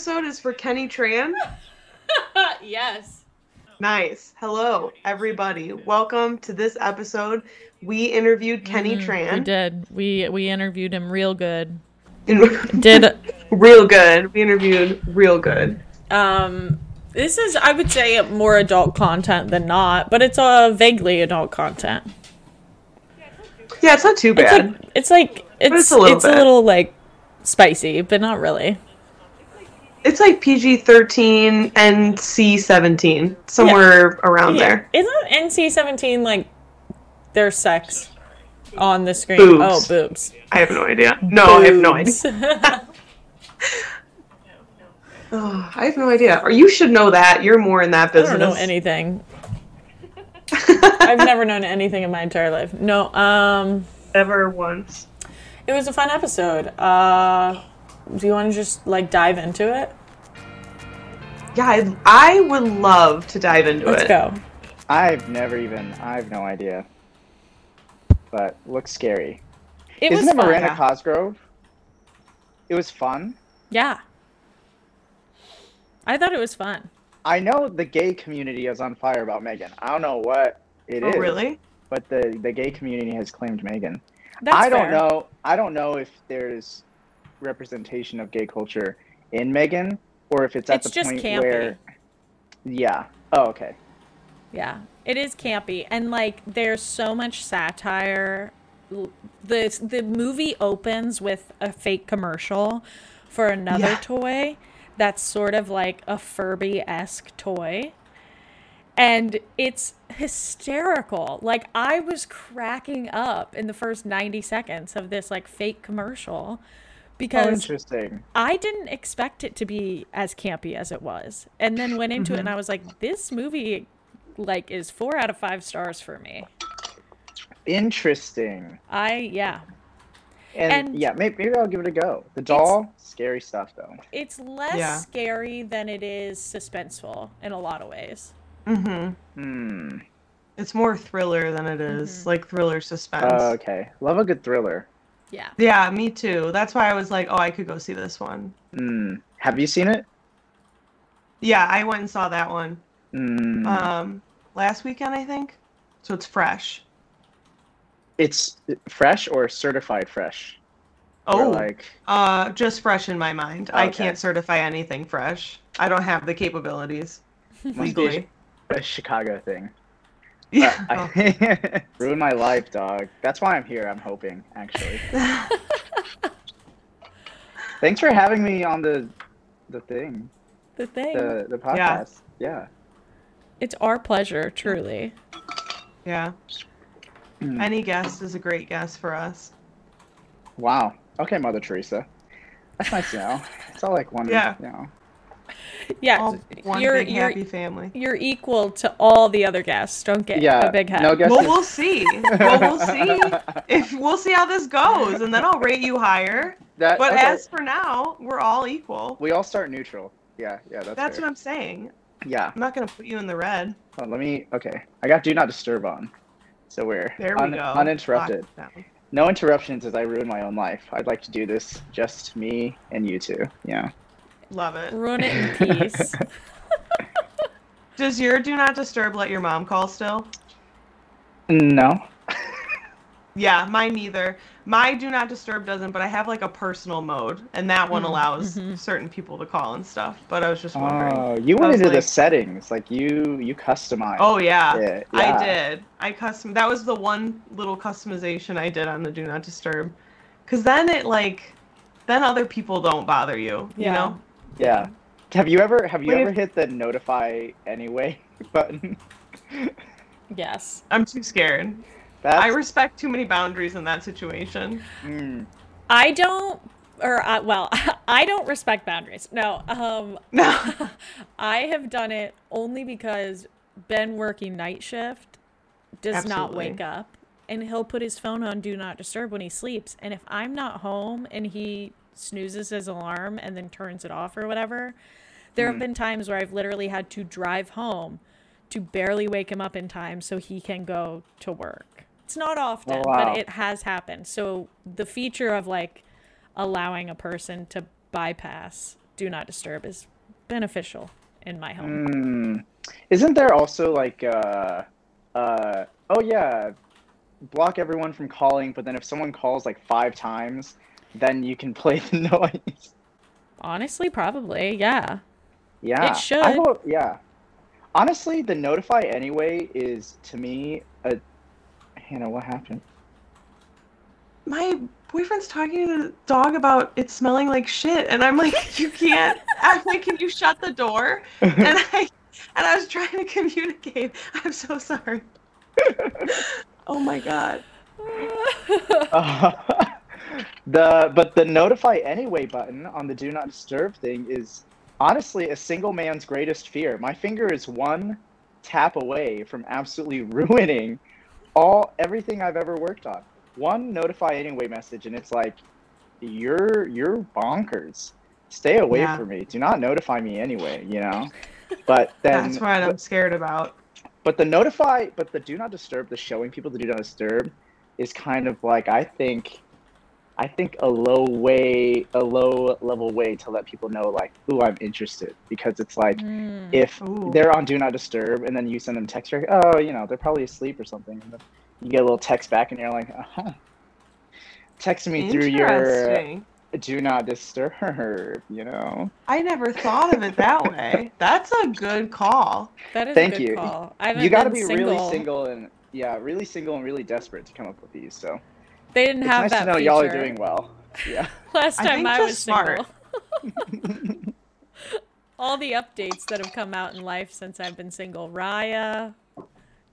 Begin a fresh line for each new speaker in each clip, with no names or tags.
episode is for Kenny Tran.
yes.
Nice. Hello, everybody. Welcome to this episode. We interviewed Kenny
We
Tran.
We did. We we interviewed him real good.
Did real good. We interviewed real good.
um this is I would say more adult content than not, but it's a vaguely adult content.
Yeah, it's not too
It's
bad.
it's like it's
it's a little
it's a little like spicy, but not really.
It's like PG thirteen and C seventeen, somewhere around there.
Isn't NC seventeen like their sex on the screen?
Boobs.
Oh, boobs.
I have no idea. No, I have no idea. Oh, I have no idea. Or you should know that. You're more in that
I
business.
don't know anything. I've never known anything in my entire life. No, um
Ever once.
It was a fun episode. Uh, do you want to just like dive into it?
Yeah, I, I would love to dive into
Let's
it.
go.
I've never even. I have no idea. But looks scary.
It
Isn't
was
it
fun.
Miranda
yeah.
Cosgrove? It was fun.
Yeah. I thought it was fun.
I know the gay community is on fire about Megan. I don't know what it oh, is.
Oh, really?
But the the gay community has claimed Megan.
That's
I don't
fair.
know. I don't know if there's representation of gay culture in Megan or if it's at
It's
the
just
point
campy.
where. Yeah. Oh, okay.
Yeah, it is campy, and like there's so much satire. The The movie opens with a fake commercial for another
Yeah.
toy that's sort of like a Furby esque toy. And it's hysterical. Like I was cracking up in the first 90 seconds of this like fake commercial
Oh,
because
interesting.
I didn't expect it to be as campy as it was. And then went into it and I was like, this movie like is four out of five stars for me.
Interesting.
I yeah.
And,
And-
yeah, maybe, maybe I'll give it a go. The doll, scary stuff though.
It's less
Yeah.
scary than it is suspenseful in a lot of ways.
Mm-hmm.
Hmm.
It's more thriller than it is,
Mm-hmm.
like thriller suspense.
Oh, okay. Love a good thriller.
Yeah.
Yeah, me too. That's why I was like, oh, I could go see this one.
Hmm. Have you seen it?
Yeah, I went and saw that one
Hmm.
um, last weekend, I think. So it's fresh.
it's fresh or certified fresh?
Oh,
like
uh, just fresh in my mind. I can't certify anything fresh. I don't have the capabilities
must be
legally.
a Chicago thing.
Yeah.
Uh, I, ruined my life, dog. That's why I'm here. I'm hoping, actually. Thanks for having me on the the thing,
The thing.
the the podcast. Yeah.
it's our pleasure, truly.
yeah.
Hmm.
Any guest is a great guest for us.
Wow. Okay, Mother Teresa. That's nice to know. It's all like one.
Yeah.
You know.
Yeah.
All one
you're
big
you're
happy family.
you're equal to all the other guests. Don't get
Yeah.
a big head.
No guesses.
Well, we'll see. well, we'll see if we'll see how this goes, and then I'll rate you higher.
That,
But
okay.
as for now, we're all equal.
we all start neutral. Yeah. Yeah. That's.
That's
fair.
what I'm saying.
Yeah.
I'm not gonna put you in the red.
Hold on, let me. Okay. I got do not disturb on. So we're
There we
un-
go.
uninterrupted.
Lock it down.
No interruptions as I ruin my own life. I'd like to do this just me and you two. Yeah.
Love it.
Ruin it in peace.
Does your do not disturb let your mom call still?
No.
Yeah, mine neither. My do not disturb doesn't, but I have like a personal mode, and that one
Mm,
allows
mhm.
certain people to call and stuff. But I was just wondering.
Oh, you went
was
into the settings. Like you, you customized.
Oh yeah,
it.
I did. I custom. That was the one little customization I did on the do not disturb, because then it like, then other people don't bother you. You know.
Yeah. Have you ever have you
Wait,
ever hit the notify anyway button?
yes.
I'm too scared.
That's
I respect too many boundaries in that situation.
mm,
I don't or uh, well, I don't respect boundaries. No. Um
No.
I have done it only because Ben working night shift does not wake up and he'll put his phone on do not disturb when he sleeps and if I'm not home and he snoozes his alarm and then turns it off or whatever, there have been times where I've literally had to drive home to barely wake him up in time so he can go to work. It's not often,
Oh, wow.
but it has happened. So the feature of like allowing a person to bypass do not disturb is beneficial in my home.
Mm. Isn't there also like uh uh oh yeah, block everyone from calling, but then if someone calls like five times, then you can play the noise.
Honestly, probably, yeah.
Yeah.
It should.
I will, yeah. Honestly, the notify anyway is to me a Hannah, what happened?
My boyfriend's talking to the dog about it smelling like shit, and I'm like, you can't. I'm like, can you shut the door? And I and I was trying to communicate. I'm so sorry. oh my god.
Uh, the but the notify anyway button on the do not disturb thing is honestly a single man's greatest fear. My finger is one tap away from absolutely ruining all everything I've ever worked on. One notify anyway message and it's like you're you're bonkers. Stay away
Yeah.
from me. Do not notify me anyway, you know? But then
That's what I'm scared about.
but the notify but the do not disturb the showing people the do not disturb is kind of like i think i think a low way a low level way to let people know like ooh i'm interested because it's like
Mm.
if
Ooh.
they're on do not disturb and then you send them text you're like, oh you know they're probably asleep or something and then you get a little text back and you're like uh-huh. text me through your do not disturb you know
I never thought of it that way. That's a good call.
That is
Thank
a good
you.
call. I
you got to be
single.
really single and yeah really single and really desperate to come up with these so
They didn't
It's
have
nice
that
to know
feature.
y'all are doing well. Yeah.
Last
I
time
think
I, was
smart.
single. All the updates that have come out in life since I've been single. Raya,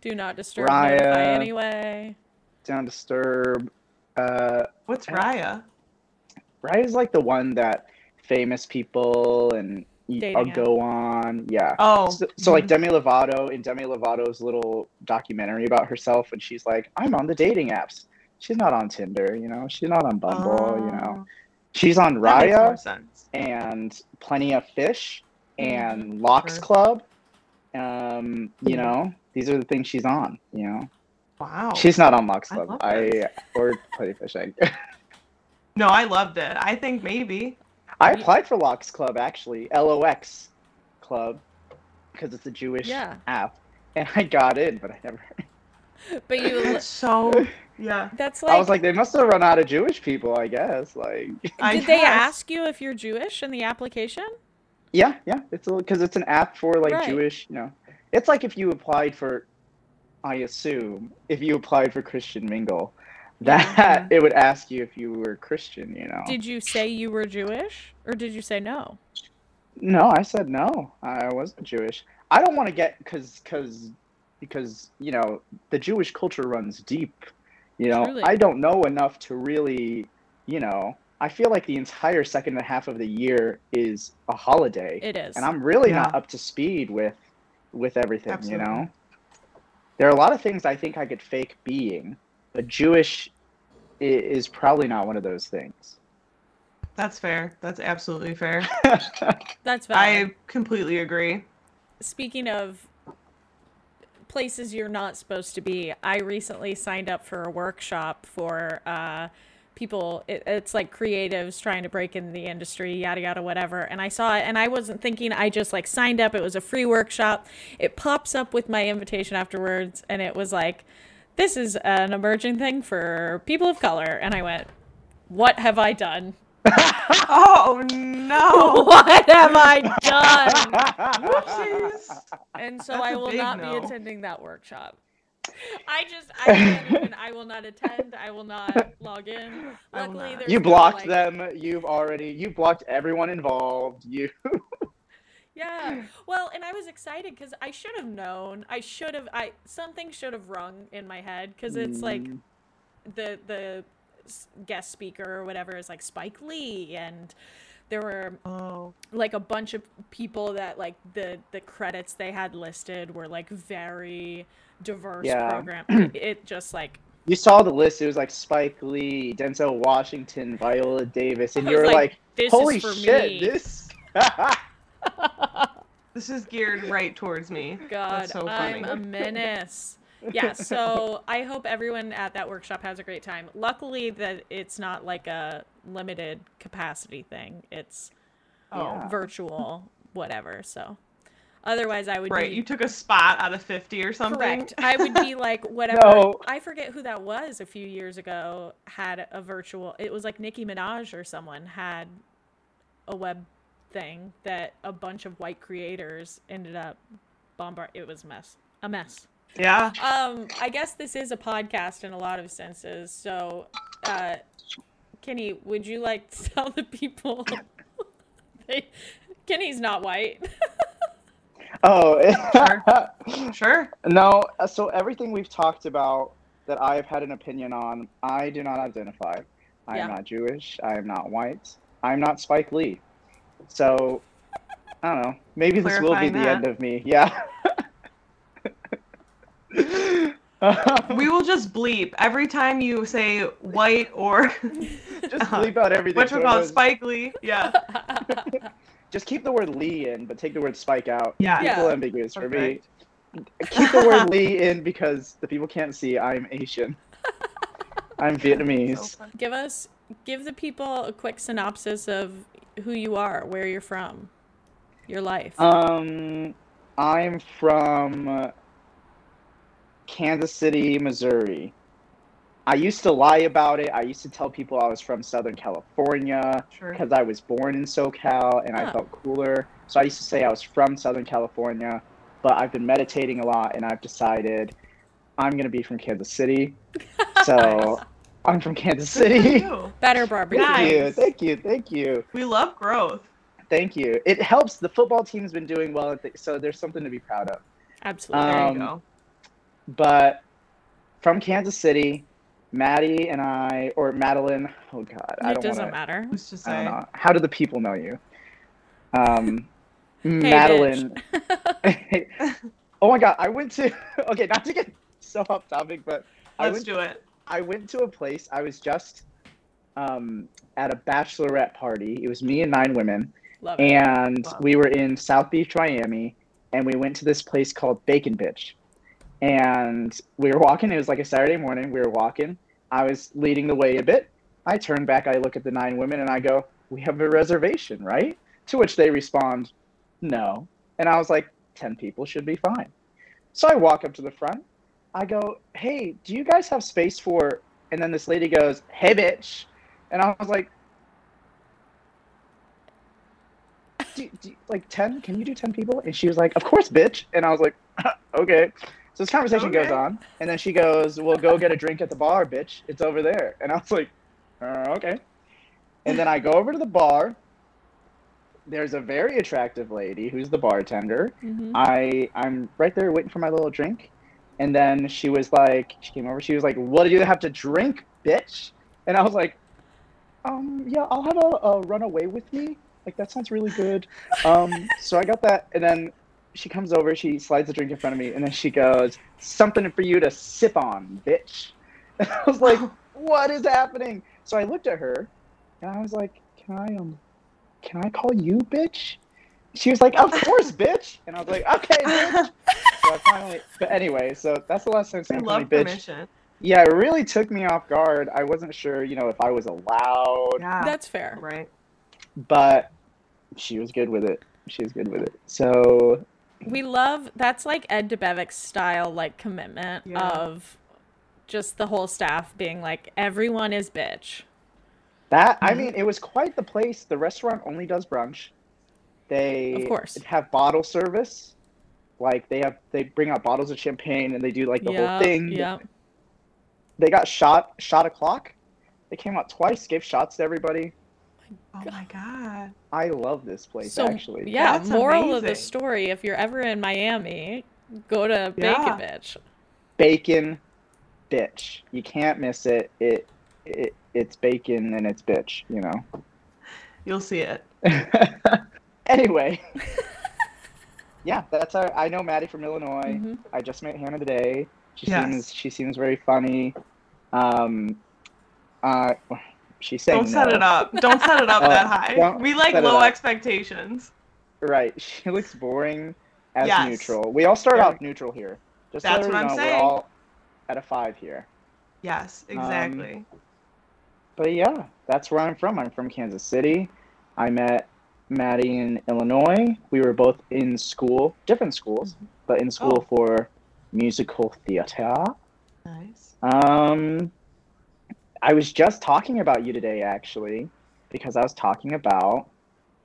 do not disturb notify
Raya.
anyway.
Down disturb. Uh,
What's Raya?
Raya is like the one that famous people and
Dating
I'll
app.
go on. Yeah.
Oh,
So, so like Demi Lovato in Demi Lovato's little documentary about herself, and she's like, "I'm on the dating apps." She's not on Tinder, you know. She's not on Bumble, you know.
Oh,
She's on
That makes more
Raya and Plenty of Fish
Mm-hmm.
and Lox
Sure.
Club. Um, you know, these are the things she's on. You know.
Wow.
She's not on
Lox
Club.
love
I, or Plenty of Fish. I,
No, I loved it. I think maybe.
I applied for Lox Club actually, LOX Club, because it's a Jewish
Yeah.
app, and I got in, but I never.
But you,
It's so yeah.
that's like,
I was like, they must have run out of Jewish people, I guess. Like,
I
did they ask you if you're Jewish in the application?
yeah, yeah, it's a because it's an app for like
Right.
Jewish. You know, it's like if you applied for, I assume, if you applied for Christian Mingle, that it would ask you if you were Christian. You know.
Did you say you were Jewish, or did you say no?
No, I said no. I wasn't Jewish. I don't want to get because because because you know the Jewish culture runs deep. You know,
Truly.
I don't know enough to really, you know. I feel like the entire second and a half of the year is a holiday,
It is.
and I'm really not up to speed with with everything.
Absolutely.
You know, there are a lot of things I think I could fake being, but Jewish is probably not one of those things.
That's fair. That's absolutely fair.
That's valid.
I completely agree.
Speaking of places you're not supposed to be, I recently signed up for a workshop for uh, people. It, it's like creatives trying to break into the industry, yada yada, whatever. And I saw it, and I wasn't thinking. I just like signed up. It was a free workshop. It pops up with my invitation afterwards, and it was like, "This is an emerging thing for people of color." And I went, "What have I done?
Oh no!
What have I done?"
Whoopsies.
and so
That's
I
a
will not
no.
be attending that workshop. I just I even I will not attend. I will not log in. Luckily,
not.
there's
You
no,
blocked
like-
them. You've already you blocked everyone involved. You
Yeah. Well, and I was excited because I should have known. I should have. I something should have rung in my head because it's like
Mm,
the the s- guest speaker or whatever is like Spike Lee and there were
Oh.
like a bunch of people that like the the credits they had listed were like very diverse
Yeah.
program. It, it just like
you saw the list. It was like Spike Lee, Denzel Washington, Viola Davis, and you
was
were
like,
like,
"This is
"Holy
for
shit,
me."
this!"
This is geared right towards me.
God,
so.
I'm a menace. Yeah, so I hope everyone at that workshop has a great time. Luckily, that it's not like a limited capacity thing. It's
Oh,
virtual, whatever. So, otherwise, I would
right.
be
You took a spot out of 50 or something.
correct. I would be like whatever.
No.
I forget who that was. A few years ago, had a virtual. It was like Nicki Minaj or someone had a web thing that a bunch of white creators ended up bombard. It was a mess. A mess.
Yeah.
Um, I guess this is a podcast in a lot of senses. So, uh, Kenny, would you like to tell the people? they, Kenny's not white.
Oh,
Sure. sure.
no. uh, So everything we've talked about that I have had an opinion on, I do not identify. I am
Yeah.
not Jewish. I am not white. I'm not Spike Lee. So I don't know. Maybe this will be the
that.
end of me. Yeah.
We will just bleep every time you say white or
just bleep out everything.
what
so
we call
everyone's-
Spike Lee. Yeah.
Just keep the word Lee in, but take the word Spike out.
Yeah.
Yeah.
It's a little ambiguous for me. Keep the word Lee in because the people can't see I'm Asian. I'm Vietnamese.
So
give us, give the people a quick synopsis of who you are, where you're from, your life.
Um, I'm from uh, Kansas City, Missouri. I used to lie about it. I used to tell people I was from Southern California
Sure.
because I was born in SoCal and I felt cooler. So I used to say I was from Southern California, but I've been meditating a lot and I've decided I'm going to be from Kansas City. So
Nice.
I'm from Kansas City.
Better barbecue.
Thank you. Thank you. Thank you.
We love growth.
Thank you. It helps. The football team's been doing well, so there's something to be proud of.
Absolutely.
There
Um,
you go.
But from Kansas City, Maddie and I, or Madeline, oh God, I
it
don't
doesn't
want to.
matter.
Who's to
I
say?
don't know. How do the people know you? Um,
Hey,
Madeline. oh my God, I went to. Okay, not to get so off topic, but I
Let's
went.
do it.
I went to a place. I was just um, at a bachelorette party. It was me and nine women.
Love it.
and
Wow.
we were in South Beach, Miami, and we went to this place called Bacon Bitch. And we were walking. It was like a Saturday morning. We were walking. I was leading the way a bit. I turn back. I look at the nine women, and I go, "We have a reservation, right?" To which they respond, "No." And I was like, 10 people should be fine." So I walk up to the front. I go, "Hey, do you guys have space for?" And then this lady goes, "Hey, bitch," and I was like, do, do, like 10 can you do 10 people and she was like of course bitch and i was like okay so this conversation goes on and then she goes well go get a drink at the bar bitch. It's over there. And i was like uh, okay. And then i go over to the bar. There's a very attractive lady who's the bartender.
Mhm.
i i'm right there waiting for my little drink. And then she was like she came over. She was like what do you have to drink bitch? And i was like um yeah i'll have a, a runaway with me. Like that sounds really good. Um so i got that. And then she comes over she slides a drink in front of me and then she goes something for you to sip on bitch and i was like what is happening so i looked at her and i was like can i um can i call you bitch she was like of course bitch and i was like okay bitch so I finally but anyway so that's the last time
We
someone called
love
me bitch
permission.
yeah it really took me off guard i wasn't sure you know if i was allowed
Yeah.
That's fair.
right.
but she was good with it. She was good with it. So
We love that's like Ed Debevic's style, like commitment
Yeah.
of just the whole staff being like, everyone is bitch.
that I
Mhm.
mean, it was quite the place. The restaurant only does brunch. They
Of course.
have bottle service. Like they have, they bring out bottles of champagne and they do like the
yeah,
whole thing.
Yeah.
They got shot, shot o'clock. They came out twice, gave shots to everybody.
Oh my god.
I love this place
So
actually.
yeah,
That's
moral of the story: if you're ever in Miami, go to Bacon
Yeah.
Bitch.
Bacon, bitch. You can't miss it. It, it, it's bacon and it's bitch. You know.
You'll see it.
anyway. yeah, that's our. I know Maddie from Illinois.
Mhm.
I just met Hannah today. She
Yes.
seems she seems very funny. Um, uh, she's saying
Don't set
no.
it up. Don't set it up
Oh,
that high. We like low expectations.
Right, she looks boring as
Yes.
neutral. We all start
There
off neutral here. Just
That's
let
what I'm
know,
saying.
We're all out of five here.
Yes,
Um,
exactly.
But yeah, that's where I'm from. I'm from Kansas City. I met Maddie in Illinois. We were both in school, different schools, but in school
Oh.
for musical theater.
nice.
Um, I was just talking about you today, actually, because I was talking about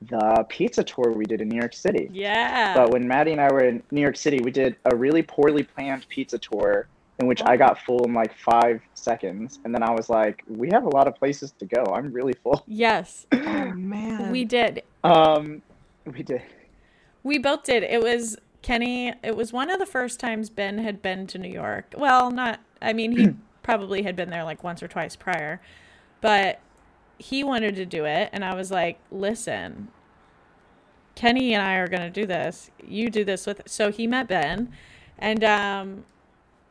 the pizza tour we did in New York City.
Yeah.
But when Maddie and I were in New York City, we did a really poorly planned pizza tour in which I got full in like five seconds. And then I was like, we have a lot of places to go. I'm really full.
yes,
Oh man.
we did.
Um, we did.
We both did. It was Kenny. It was one of the first times Ben had been to New York. Well, not. I mean, he probably had been there like once or twice prior, but he wanted to do it, and I was like, "Listen, Kenny and I are gonna do this. You do this with." So he met Ben, and um,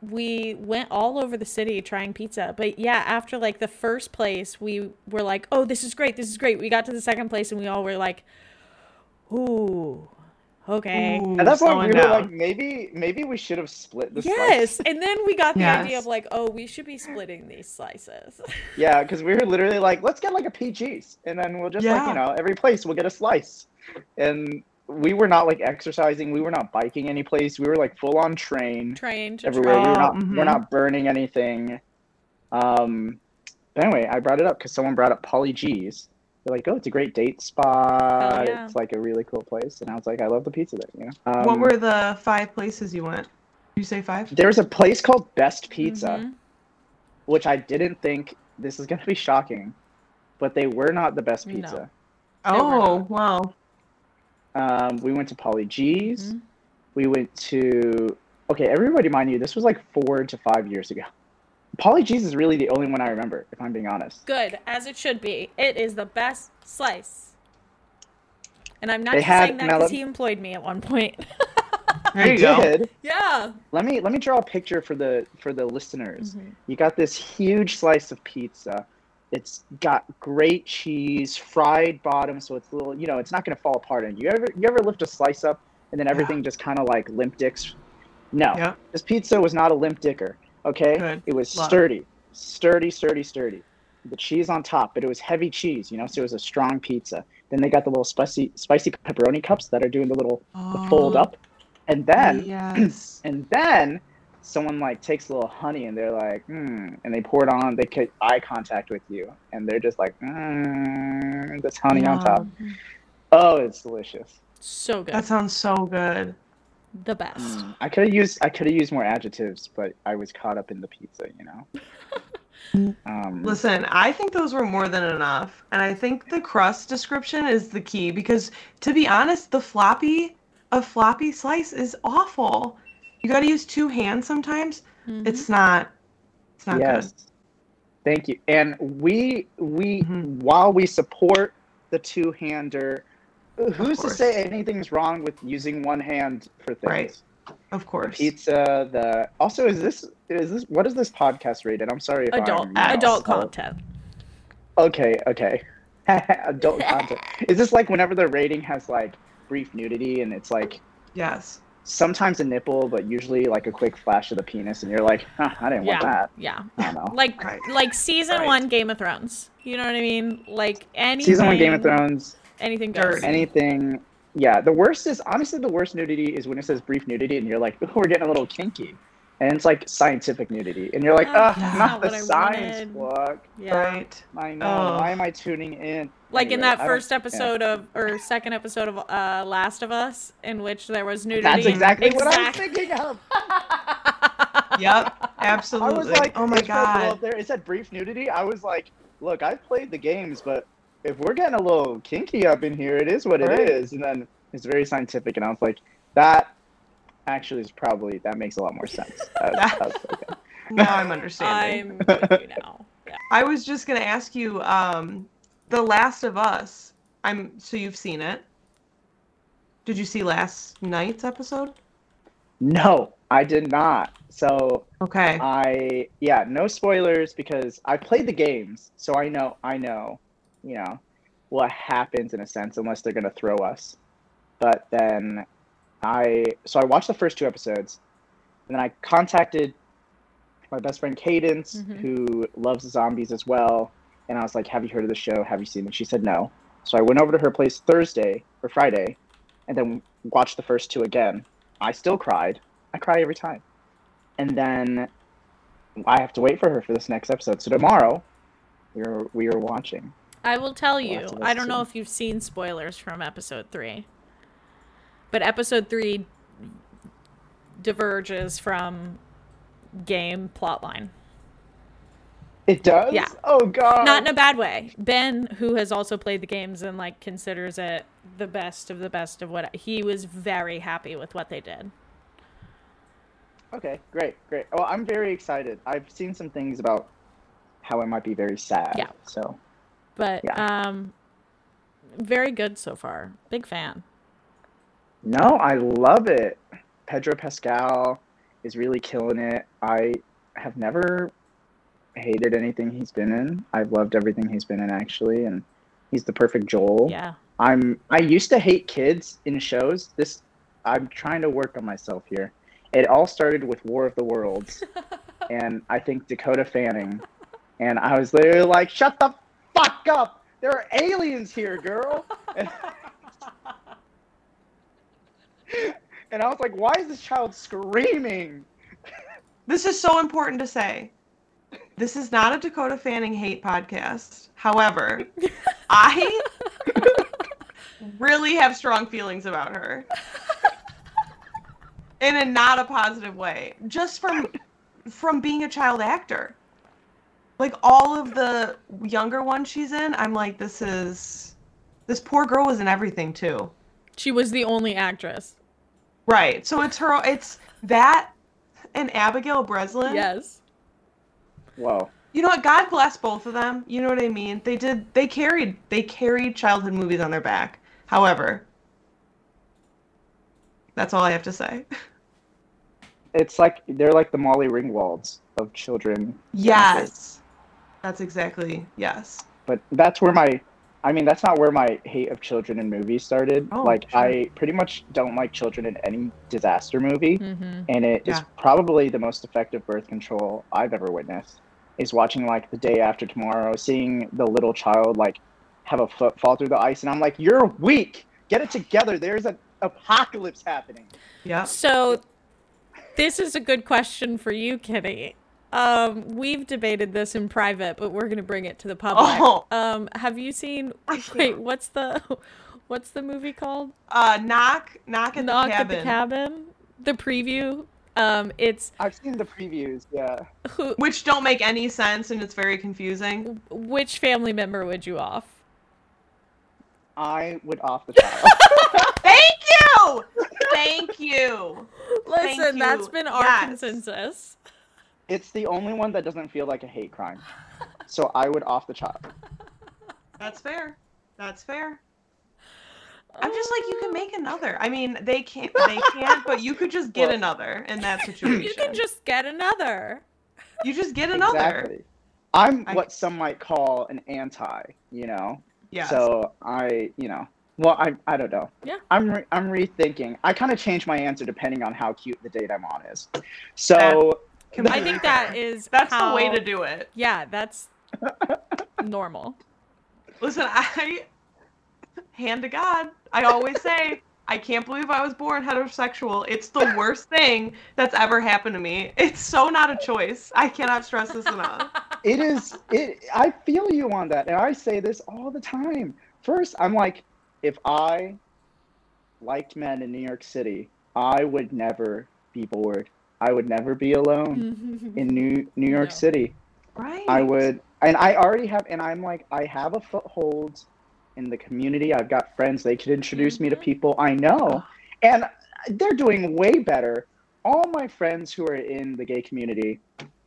we went all over the city trying pizza. But yeah, after like the first place, we were like, "Oh, this is great. This is great." We got to the second place, and we all were like, "Ooh." Okay.
Ooh,
At that point, we were
down.
like, maybe, maybe we should have split the
Yes,
slice.
and then we got the idea of like, oh, we should be splitting these slices.
Yeah, because we were literally like, let's get like a PGs, and then we'll just like you know every place we'll get a slice, and we were not like exercising, we were not biking any place, we were like full on train
Train
everywhere.
train.
We were not we're
mhm.
not burning anything. Um, but anyway, I brought it up because someone brought up Paulie Gee's. They're like, oh, it's a great date spot.
yeah.
It's like a really cool place, and I was like, I love the pizza there. You know. Um,
what were the five places you went? Did you say five?
There's a place called Best Pizza.
Mhm.
which I didn't think this is gonna be shocking, but they were not the best pizza.
They were
Oh wow.
Um, we went to Paulie Gee's.
Mhm.
We went to okay. Everybody, mind you, this was like four to five years ago. Paulie Gee's is really the only one I remember, if I'm being honest.
Good, as it should be. It is the best slice. And I'm not
They
just
had
saying that
melon-
because he employed me at one point.
There
I
you go.
did.
yeah.
Let me let me draw a picture for the for the listeners.
Mhm.
You got this huge slice of pizza. It's got great cheese, fried bottom, so it's a little, you know, it's not gonna fall apart. And you ever you ever lift a slice up and then everything just kind of like limp dicks? No,
Yep.
this pizza was not a limp dicker. Okay,
Good.
it was
Love.
sturdy, sturdy, sturdy, sturdy. The cheese on top, but it was heavy cheese, you know, so it was a strong pizza. Then they got the little spicy spicy pepperoni cups that are doing the little the fold
Oh,
up, and then
Yes.
and then someone like takes a little honey and they're like, hmm, and they pour it on. They get eye contact with you, and they're just like, mm, this honey on top. Oh, it's delicious.
So good.
That sounds so good.
The best.
I could have used I could have used more adjectives, but I was caught up in the pizza, you know. Um,
Listen, I think those were more than enough. And I think the crust description is the key because to be honest, the floppy a floppy slice is awful. You got to use two hands sometimes.
Mhm.
It's not it's not
yes. Thank you. And we we
Mhm.
while we support the two hander, who's to say anything's wrong with using one hand for things?
Right. good. Of
the
course.
pizza the also is this is this what is this podcast rated i'm sorry if
adult
I'm, you know,
adult
so-
content.
okay okay adult content is this like whenever the rating has like brief nudity and it's like
Yes.
sometimes a nipple but usually like a quick flash of the penis and you're like huh, i didn't want that
Yeah.
i don't know
Like
Right.
like season
Right.
one Game of Thrones. You know what I mean? Like anything
season one game of thrones
anything goes.
Dirty.
anything yeah the worst is honestly the worst nudity is when it says brief nudity and you're like oh, we're getting a little kinky and it's like scientific nudity and you're like
Oh,
ah not
not
the science
wanted."
book
Yeah.
Right.
I know.
Ugh.
Why am I tuning in?
Like in that
I don't-
first
yeah.
episode of or second episode of uh Last of Us in which there was nudity.
That's exactly what I was thinking of.
Yep. Absolutely.
I was like,
oh my
it said below
god.
up there it said brief nudity. I was like, look, I've played the games, but if we're getting a little kinky up in here, it is what
Right.
it is. And then it's very scientific, and I was like, that actually is probably that makes a lot more sense. That was- that was okay.
Now I'm understanding.
I'm with you now. Yeah.
I was just gonna ask you, um, The Last of Us. I'm so you've seen it. Did you see last night's episode?
No, I did not. So
Okay.
I yeah, no spoilers because I played the games, so I know I know, you know, what happens in a sense unless they're gonna throw us. But then I so I watched the first two episodes, and then I contacted my best friend Cadence,
Mhm.
who loves zombies as well, and I was like, "Have you heard of the show? Have you seen it?" She said no. So I went over to her place Thursday or Friday, and then watched the first two again. I still cried. I cry every time. And then I have to wait for her for this next episode. So tomorrow, we are we are watching.
I will tell you. I don't know if you've seen spoilers from episode three, but episode three diverges from game plotline.
It does.
Yeah.
Oh God.
Not in a bad way. Ben, who has also played the games and like considers it the best of the best of what he was very happy with what they did.
Okay, great, great. Well, I'm very excited. I've seen some things about how it might be very sad.
Yeah.
So
But
Yeah.
um very good so far. Big fan.
no, I love it. Pedro Pascal is really killing it. I have never hated anything he's been in. I've loved everything he's been in actually, and he's the perfect Joel.
Yeah.
I'm I used to hate kids in shows. This I'm trying to work on myself here. It all started with War of the Worlds, and I think Dakota Fanning, and I was literally like, "Shut the fuck up! There are aliens here, girl." And, and I was like, "Why is this child screaming?"
This is so important to say. This is not a Dakota Fanning hate podcast. However, I really have strong feelings about her. In a not a positive way. Just from from being a child actor. Like all of the younger ones she's in, I'm like, this is this poor girl was in everything too.
She was the only actress.
Right. So it's her it's that and Abigail Breslin.
Yes.
Wow.
You know what? God bless both of them. You know what I mean? They did. They carried. They carried childhood movies on their back. However, that's all I have to say.
It's like they're like the Molly Ringwalds of children.
Yes, that's exactly yes.
but that's where my i mean that's not where my hate of children in movies started
Oh,
like
sure.
i pretty much don't like children in any disaster movie
Mm-hmm.
and it is
Yeah.
probably the most effective birth control i've ever witnessed is watching like the day after tomorrow seeing the little child like have a foot fall through the ice and i'm like you're weak get it together there's an apocalypse happening
Yeah.
So, this is a good question for you, Kitty. Um, we've debated this in private, but we're gonna bring it to the public.
Oh.
Um, have you seen? Wait, what's the, what's the movie called?
Uh, knock, knock at
Knock
the cabin.
at the cabin. The preview. Um, it's
i've seen the previews yeah
who?
Which don't make any sense and it's very confusing.
Which family member would you off?
i would off the child
Thank you. Thank you. Thank
Listen, that's been our
Yes.
consensus.
It's the only one that doesn't feel like a hate crime so i would off the child
That's fair. That's fair. I'm just like you can make another. I mean, they can't. They can't. But you could just get
Well-
another in that situation.
You can just get another.
You just get another.
Exactly. I'm
I-
what some might call an anti, you know.
Yeah.
So I, you know, well, I, I don't know.
Yeah.
I'm, re- I'm rethinking. I kind of change my answer depending on how cute the date I'm on is. So
I think that
fair.
is
That's
how,
the way to do it.
Yeah, that's normal.
Listen, I hand to God. I always say, I can't believe I was born heterosexual. It's the worst thing that's ever happened to me. It's so not a choice. I cannot stress this enough.
it is. It. I feel you on that, and I say this all the time. First, I'm like, if I liked men in New York City, I would never be bored. I would never be alone in New New York
No.
City.
Right.
I would, and I already have, and I'm like, I have a foothold in the community. I've got friends; they could introduce me to
Mhm.
people I know, and they're doing way better. All my friends who are in the gay community,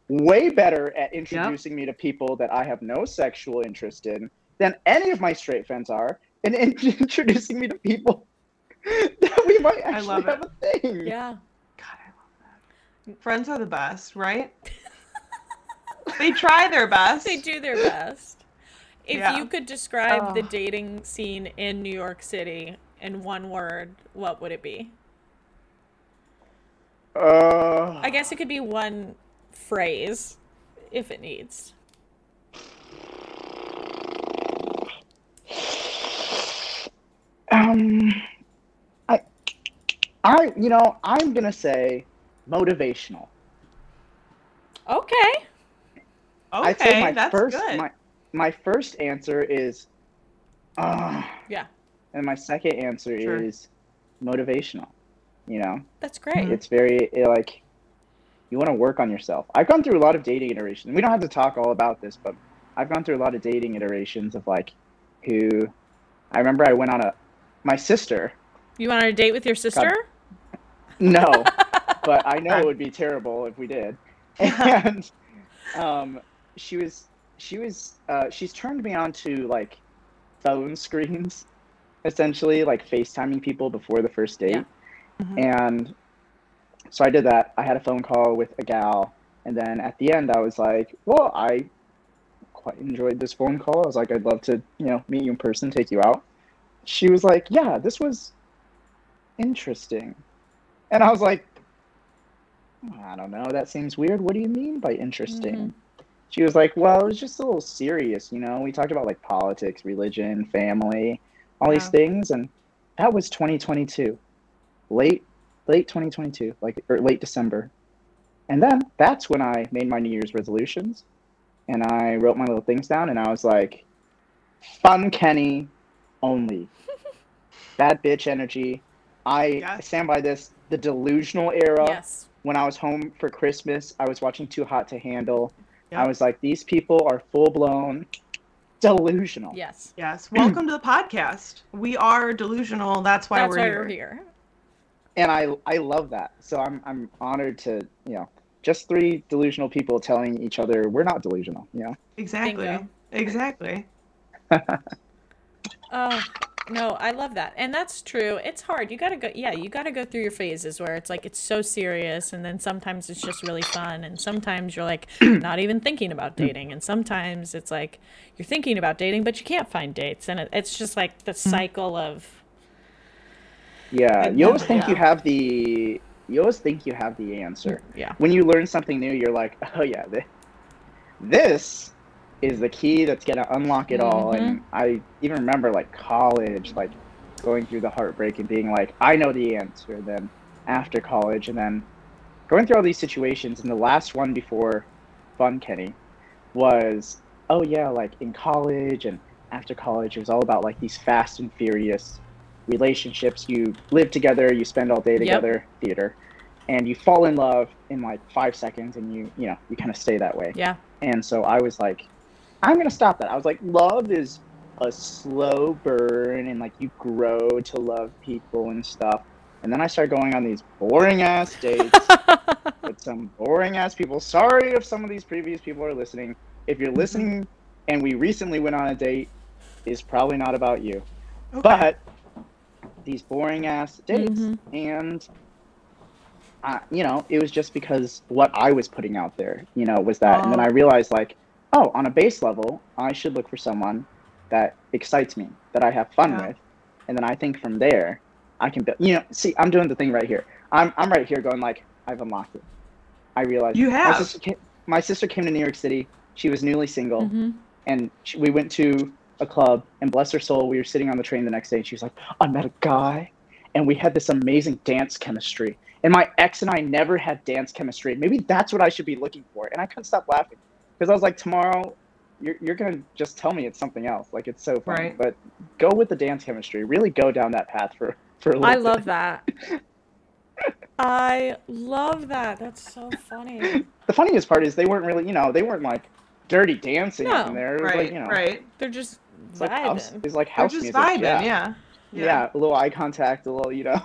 way better at introducing me to people that I have no sexual interest in than any of my straight friends are, and in- introducing me to people that we might actually
love
have a thing.
Yeah.
God, I love that. Friends are the best, right? they try their best.
They do their best. If
Yeah.
you could describe the dating scene in New York City in one word, what would it be?
Uh,
I guess it could be one phrase if it needs.
Um, I, I, you know, I'm gonna say motivational.
Okay.
Okay, I'd
Okay,
say my
that's
first,
good.
my, my first answer is, uh,
Yeah.
and my second answer
Sure.
is motivational. You know,
That's great.
it's very eh, like you want to work on yourself. I've gone through a lot of dating iterations. We don't have to talk all about this, but I've gone through a lot of dating iterations of like who. I remember I went on a my sister.
You want on a date with your sister?
No, but I know it would be terrible if we did. And um, she was she was uh, she's turned me on to like phone screens, essentially like FaceTiming people before the first date.
Yeah.
Mhm.
And so I did that. I had a phone call with a gal, and then at the end I was like, "Well, I quite enjoyed this phone call. I was like, I'd love to, you know, meet you in person, take you out." She was like, "Yeah, this was interesting," and I was like, "I don't know. That seems weird. What do you mean by interesting?" Mm-hmm. She was like, "Well, it was just a little serious, you know. We talked about like politics, religion, family, all these things, and that was 2022, late, late 2022, like or late December, and then that's when I made my New Year's resolutions, and I wrote my little things down, and I was like, fun Kenny, only, bad bitch energy. I
Yes.
stand by this. The delusional era
Yes.
When I was home for Christmas, I was watching Too Hot to Handle. I was like, these people are full blown delusional.
Yes.
Yes. Welcome to the podcast. We are delusional. That's why
That's
we're
why
here.
we're here.
And I I love that. So I'm I'm honored to, you know, just three delusional people telling each other we're not delusional, you know.
Exactly.
Bingo.
Exactly.
Oh, no, I love that. And that's true. It's hard. You got to go, yeah, you got to go through your phases where it's like it's so serious, and then sometimes it's just really fun, and sometimes you're like not even thinking about hmm. dating, and sometimes it's like you're thinking about dating, but you can't find dates, and it, it's just like the hmm. cycle of,
Yeah. You always think you have the you always think you have the answer.
yeah.
When you learn something new, you're like, oh yeah, this is the key that's gonna unlock it all. And mm-hmm. I even remember like college, like going through the heartbreak and being like, I know the answer. Then after college, and then going through all these situations, and the last one before Fun Kenny was, oh yeah, like in college and after college, it was all about like these fast and furious relationships. You live together, you spend all day
Yep.
together, theater, and you fall in love in like five seconds, and you you know you kind of stay that way.
Yeah.
And so I was like, I'm gonna stop that. I was like, love is a slow burn, and like you grow to love people and stuff. And then I started going on these boring ass dates with some boring ass people. Sorry if some of these previous people are listening. If you're listening and we recently went on a date, is probably not about you.
Okay.
But these boring ass dates,
Mhm.
and uh, you know, it was just because what I was putting out there, you know, was that, and then
Oh.
I realized like, oh, on a base level, I should look for someone that excites me, that I have fun
Yeah.
with, and then I think from there, I can build. You know, see, I'm doing the thing right here. I'm I'm right here going like, I've unlocked it. I realized
You
My
have.
sister came, my sister came to New York City. She was newly single
Mhm.
and she, we went to a club and bless her soul we were sitting on the train the next day and she was like i met a guy and we had this amazing dance chemistry and my ex and i never had dance chemistry maybe that's what i should be looking for and i couldn't stop laughing because i was like tomorrow you're, you're gonna just tell me it's something else like it's so funny
Right.
but go with the dance chemistry really go down that path for for a little
I
bit.
love that. I love that. That's so funny.
the funniest part is they weren't really you know they weren't like dirty dancing
No.
in there it was
right.
like you know
right.
They're just
it's like house,
vibing.
it's like
They're
house
just
music
vibing.
yeah.
Yeah.
yeah a little eye contact a little you know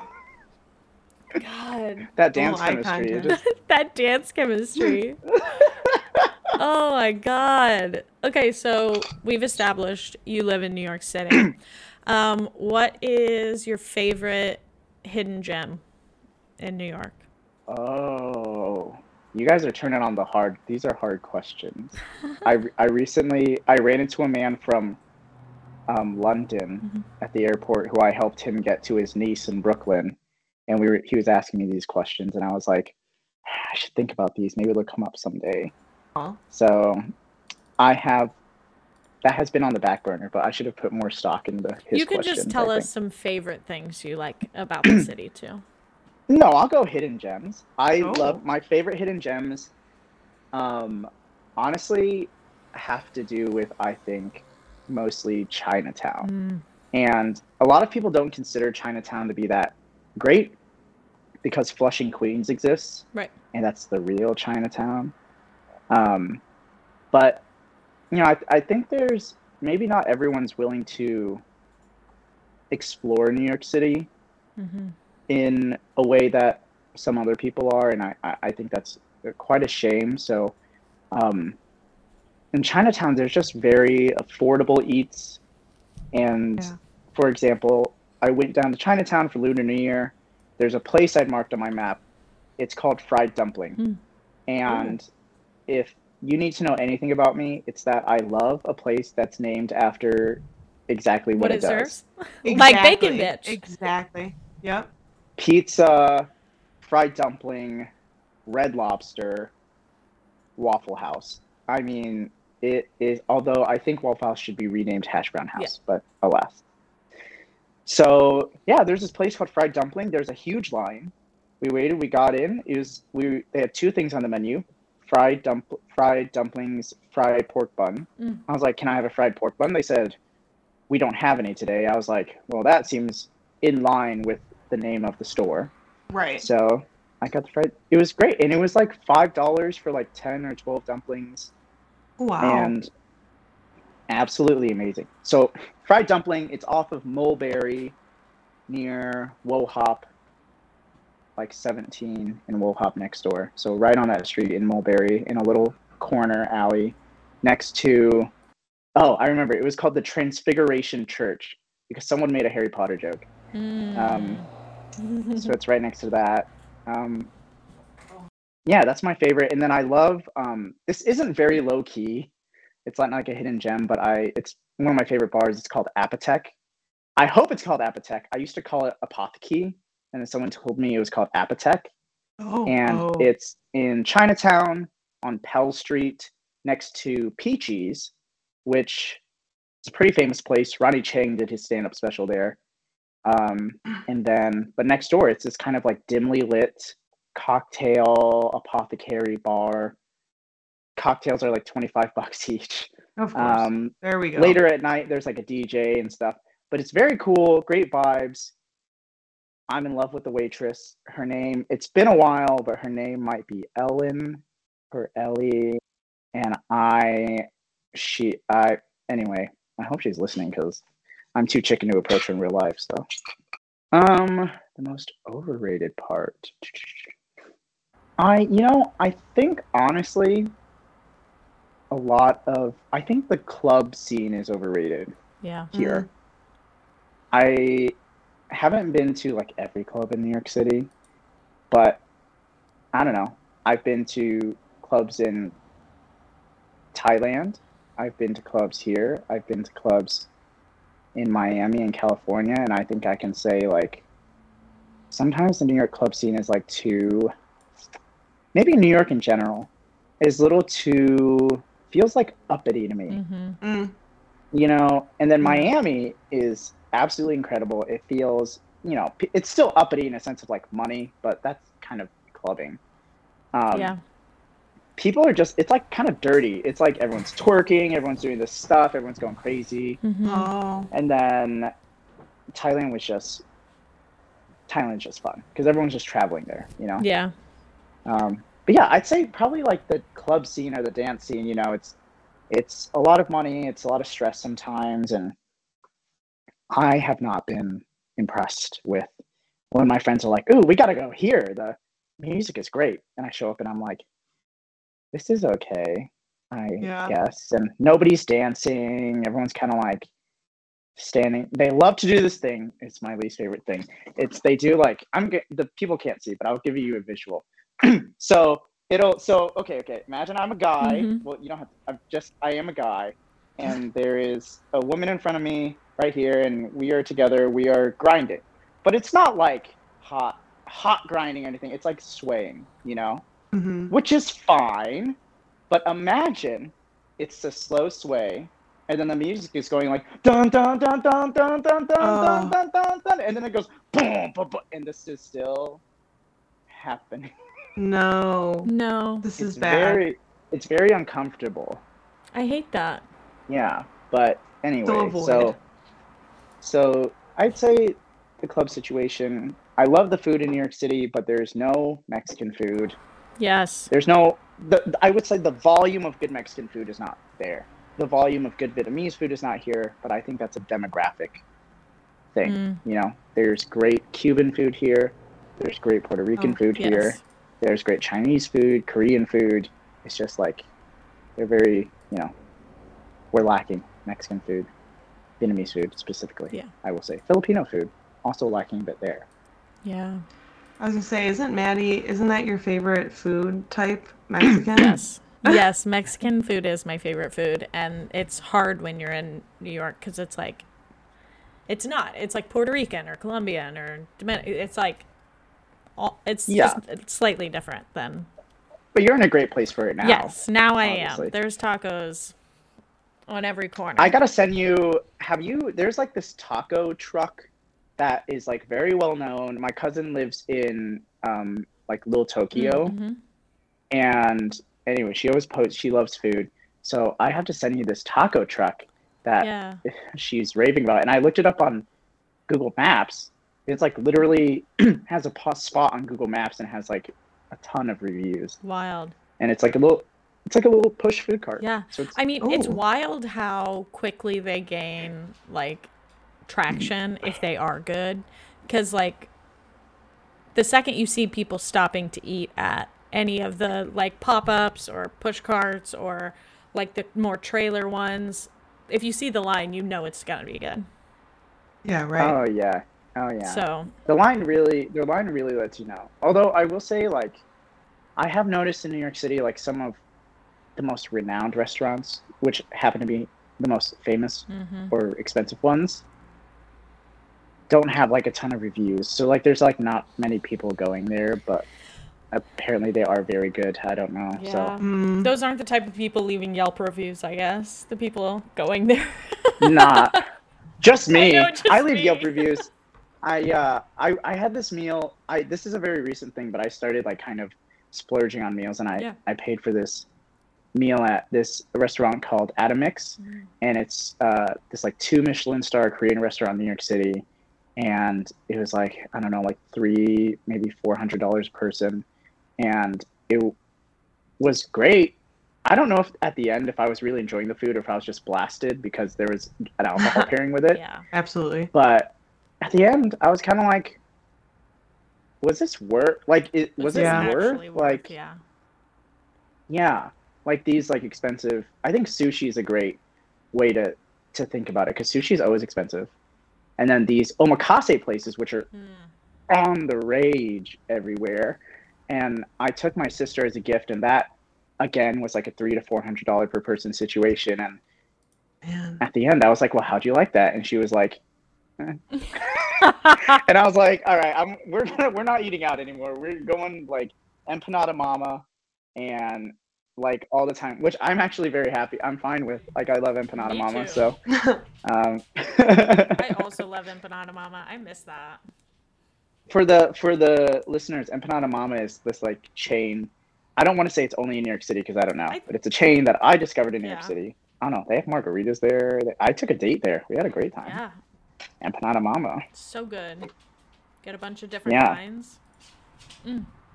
God,
that dance chemistry. Just,
that dance chemistry. oh my god. Okay, so we've established you live in New York City. um, what is your favorite hidden gem in New York?
oh, you guys are turning on the hard. These are hard questions. I I recently I ran into a man from um, London
Mhm.
at the airport who I helped him get to his niece in Brooklyn, and we were he was asking me these questions, and I was like, I should think about these. Maybe they'll come up someday.
Aw.
So I have that has been on the back burner, but I should have put more stock into his
you could just tell us some favorite things you like about the city too.
No, I'll go hidden gems. I
Oh.
love my favorite hidden gems. Um, honestly, have to do with I think mostly Chinatown, and a lot of people don't consider Chinatown to be that great because Flushing, Queens exists,
Right.
and that's the real Chinatown. Um, but you know, I, I think there's maybe not everyone's willing to explore New York City
Mm-hmm.
in a way that some other people are, and I, I think that's quite a shame. So, um, in Chinatown, there's just very affordable eats, and
Yeah.
for example, I went down to Chinatown for Lunar New Year. There's a place I'd marked on my map. It's called Fried Dumpling,
Hmm.
and if you need to know anything about me, it's that I love a place that's named after exactly what,
What
it,
it
does.
serves? Like Bacon Bitch.
Exactly. Yep.
pizza, fried dumpling, red lobster, Waffle House. I mean, it is, although I think Waffle House should be renamed Hash Brown House, but alas. So, yeah, there's this place called Fried Dumpling. There's a huge line. We waited, we got in. It was, we, they had two things on the menu fried, dump, fried dumplings, fried pork bun.
Mm.
I was like, can I have a fried pork bun? They said, we don't have any today. I was like, well, that seems in line with the name of the store.
Right.
So I got the fried. It was great, and it was like five dollars for like ten or twelve dumplings,
Wow.
and absolutely amazing. So fried dumpling, it's off of Mulberry, near Wo Hop, like seventeen in Wo Hop next door. So right on that street in Mulberry, in a little corner alley, next to. Oh, I remember. It was called the Transfiguration Church because someone made a Harry Potter joke. Um, so it's right next to that. Um, yeah, that's my favorite. And then I love um, this isn't very low key. It's not like a hidden gem, but I it's one of my favorite bars. It's called Apotec. I hope it's called Apotec. I used to call it Apotheke, and then someone told me it was called Apotec.
oh,
And
oh.
it's in Chinatown on Pell Street next to Peachy's, which is a pretty famous place. Ronny Chieng did his stand up special there. Um, and then, but next door, it's this kind of like dimly lit cocktail apothecary bar. Cocktails are like 25 bucks each.
of course.
Um,
there we go.
later at night, there's like a DJ and stuff, but it's very cool, great vibes. I'm in love with the waitress. Her name, it's been a while, but her name might be Ellen or Ellie. And I, she, I, anyway, I hope she's listening because I'm too chicken to approach her in real life. So, um, the most overrated part. I, you know, I think honestly, a lot of, I think the club scene is overrated
yeah.
here. I haven't been to like every club in New York City, but I don't know. I've been to clubs in Thailand. I've been to clubs here. I've been to clubs in Miami and California, and I think I can say like sometimes the New York club scene is like too maybe New York in general is a little too feels like uppity to me
Mm-hmm.
Mm,
you know and then
Mm.
miami is absolutely incredible it feels you know it's still uppity in a sense of like money but that's kind of clubbing um,
yeah.
people are just it's like kind of dirty it's like everyone's twerking everyone's doing this stuff everyone's going crazy
Mm-hmm.
oh.
and then thailand was just thailand's just fun because everyone's just traveling there you know
Yeah.
um, but yeah, I'd say probably like the club scene or the dance scene. You know, it's it's a lot of money, it's a lot of stress sometimes, and I have not been impressed with when my friends are like, "Ooh, we gotta go here. The music is great," and I show up and I'm like, "This is okay, I
Yeah.
guess." And nobody's dancing. Everyone's kind of like standing. They love to do this thing. It's my least favorite thing. It's they do like I'm the people can't see, but I'll give you a visual. so it'll so okay okay. Imagine I'm a guy.
Mhm.
Well, you don't have. I'm just I am a guy, and there is a woman in front of me right here and we are together, we are grinding. But it's not like hot hot grinding or anything. It's like swaying, you know?
Mm-hmm.
Which is fine. But imagine it's a slow sway and then the music is going like dun dun dun dun dun dun dun dun
uh.
dun dun dun and then it goes boom boom boom and this is still happening.
No.
No.
This
it's
is bad.
Very, it's very uncomfortable.
I hate that.
Yeah, but anyway,
so,
so so I'd say the club situation. I love the food in New York City, but there's no Mexican food.
Yes.
There's no. The, I would say the volume of good Mexican food is not there. The volume of good Vietnamese food is not here, but I think that's a demographic thing.
Mm.
You know, there's great Cuban food here. There's great Puerto Rican
Oh,
food here. There's great Chinese food, Korean food. It's just like they're very, you know, we're lacking Mexican food, Vietnamese food specifically.
Yeah.
I will say Filipino food also lacking a bit there.
Yeah.
I was gonna say, isn't Maddie? Isn't that your favorite food type, Mexican?
Yes. yes, Mexican food is my favorite food, and it's hard when you're in New York because it's like, it's not. It's like Puerto Rican or Colombian or Dominican. It's like, all, it's
Yeah.
just it's slightly different than.
But you're in a great place for it now.
yes, now I
obviously.
am. There's tacos on every corner.
I gotta send you. Have you? There's like this taco truck that is like very well known. My cousin lives in um like Little Tokyo,
Mhm.
and anyway, she always posts. She loves food, so I have to send you this taco truck that
Yeah.
she's raving about. And I looked it up on Google Maps. It's like literally has a spot on Google Maps and has like a ton of reviews.
Wild.
And it's like a little, it's like a little push food cart.
Yeah.
So it's
I mean, it's
oh.
wild how quickly they gain like traction if they are good. Because, like, the second you see people stopping to eat at any of the like pop ups or push carts or like the more trailer ones, if you see the line, you know it's going to be good.
Yeah, right.
Oh yeah. Oh yeah.
So,
the line really, the line really lets you know. Although I will say, like, I have noticed in New York City, like some of the most renowned restaurants, which happen to be the most famous
mhm.
or expensive ones don't have like a ton of reviews. So like there's like not many people going there, but apparently they are very good. I don't know.
yeah.
So
Mm.
Those aren't the type of people leaving Yelp reviews, I guess. The people going there.
not just me.
I
I,
know, just
leave
me.
Yelp reviews. I uh I I had this meal. I this is a very recent thing, but I started like kind of splurging on meals and I
Yeah.
I paid for this meal at this restaurant called Atomix
Mm.
and it's uh this like two Michelin star Korean restaurant in New York City and it was like I don't know like 3 maybe 400 dollars a person and it was great. I don't know if at the end if I was really enjoying the food or if I was just blasted because there was an alcohol pairing with it.
yeah.
Absolutely.
But at the end, I was kind of like, was this worth? Like, it was
This
it
is
Yeah.
worth?
worth,
Like,
yeah.
yeah, like these like expensive. I think sushi is a great way to to think about it because sushi is always expensive, and then these omakase places, which are
Mm.
on the rage everywhere. And I took my sister as a gift, and that again was like a three to four hundred dollar per person situation. And
Man.
at the end, I was like, "Well, how'd you like that?" And she was like, eh. and I was like, "All right, I'm we're gonna, we're not eating out anymore. We're going like empanada mama, and like all the time, which I'm actually very happy. I'm fine with. Like, I love empanada
Me
mama.
too.
So, um,
I also love Empanada Mama. I miss that.
for the for the listeners, empanada mama is this like chain. I don't want to say it's only in New York City because I don't know,
I-
but it's a chain that I discovered in New York City. I don't know. They have margaritas there. I took a date there. We had a great time.
Yeah.
Empanada mama.
So good. Get a bunch of different
Yeah.
kinds.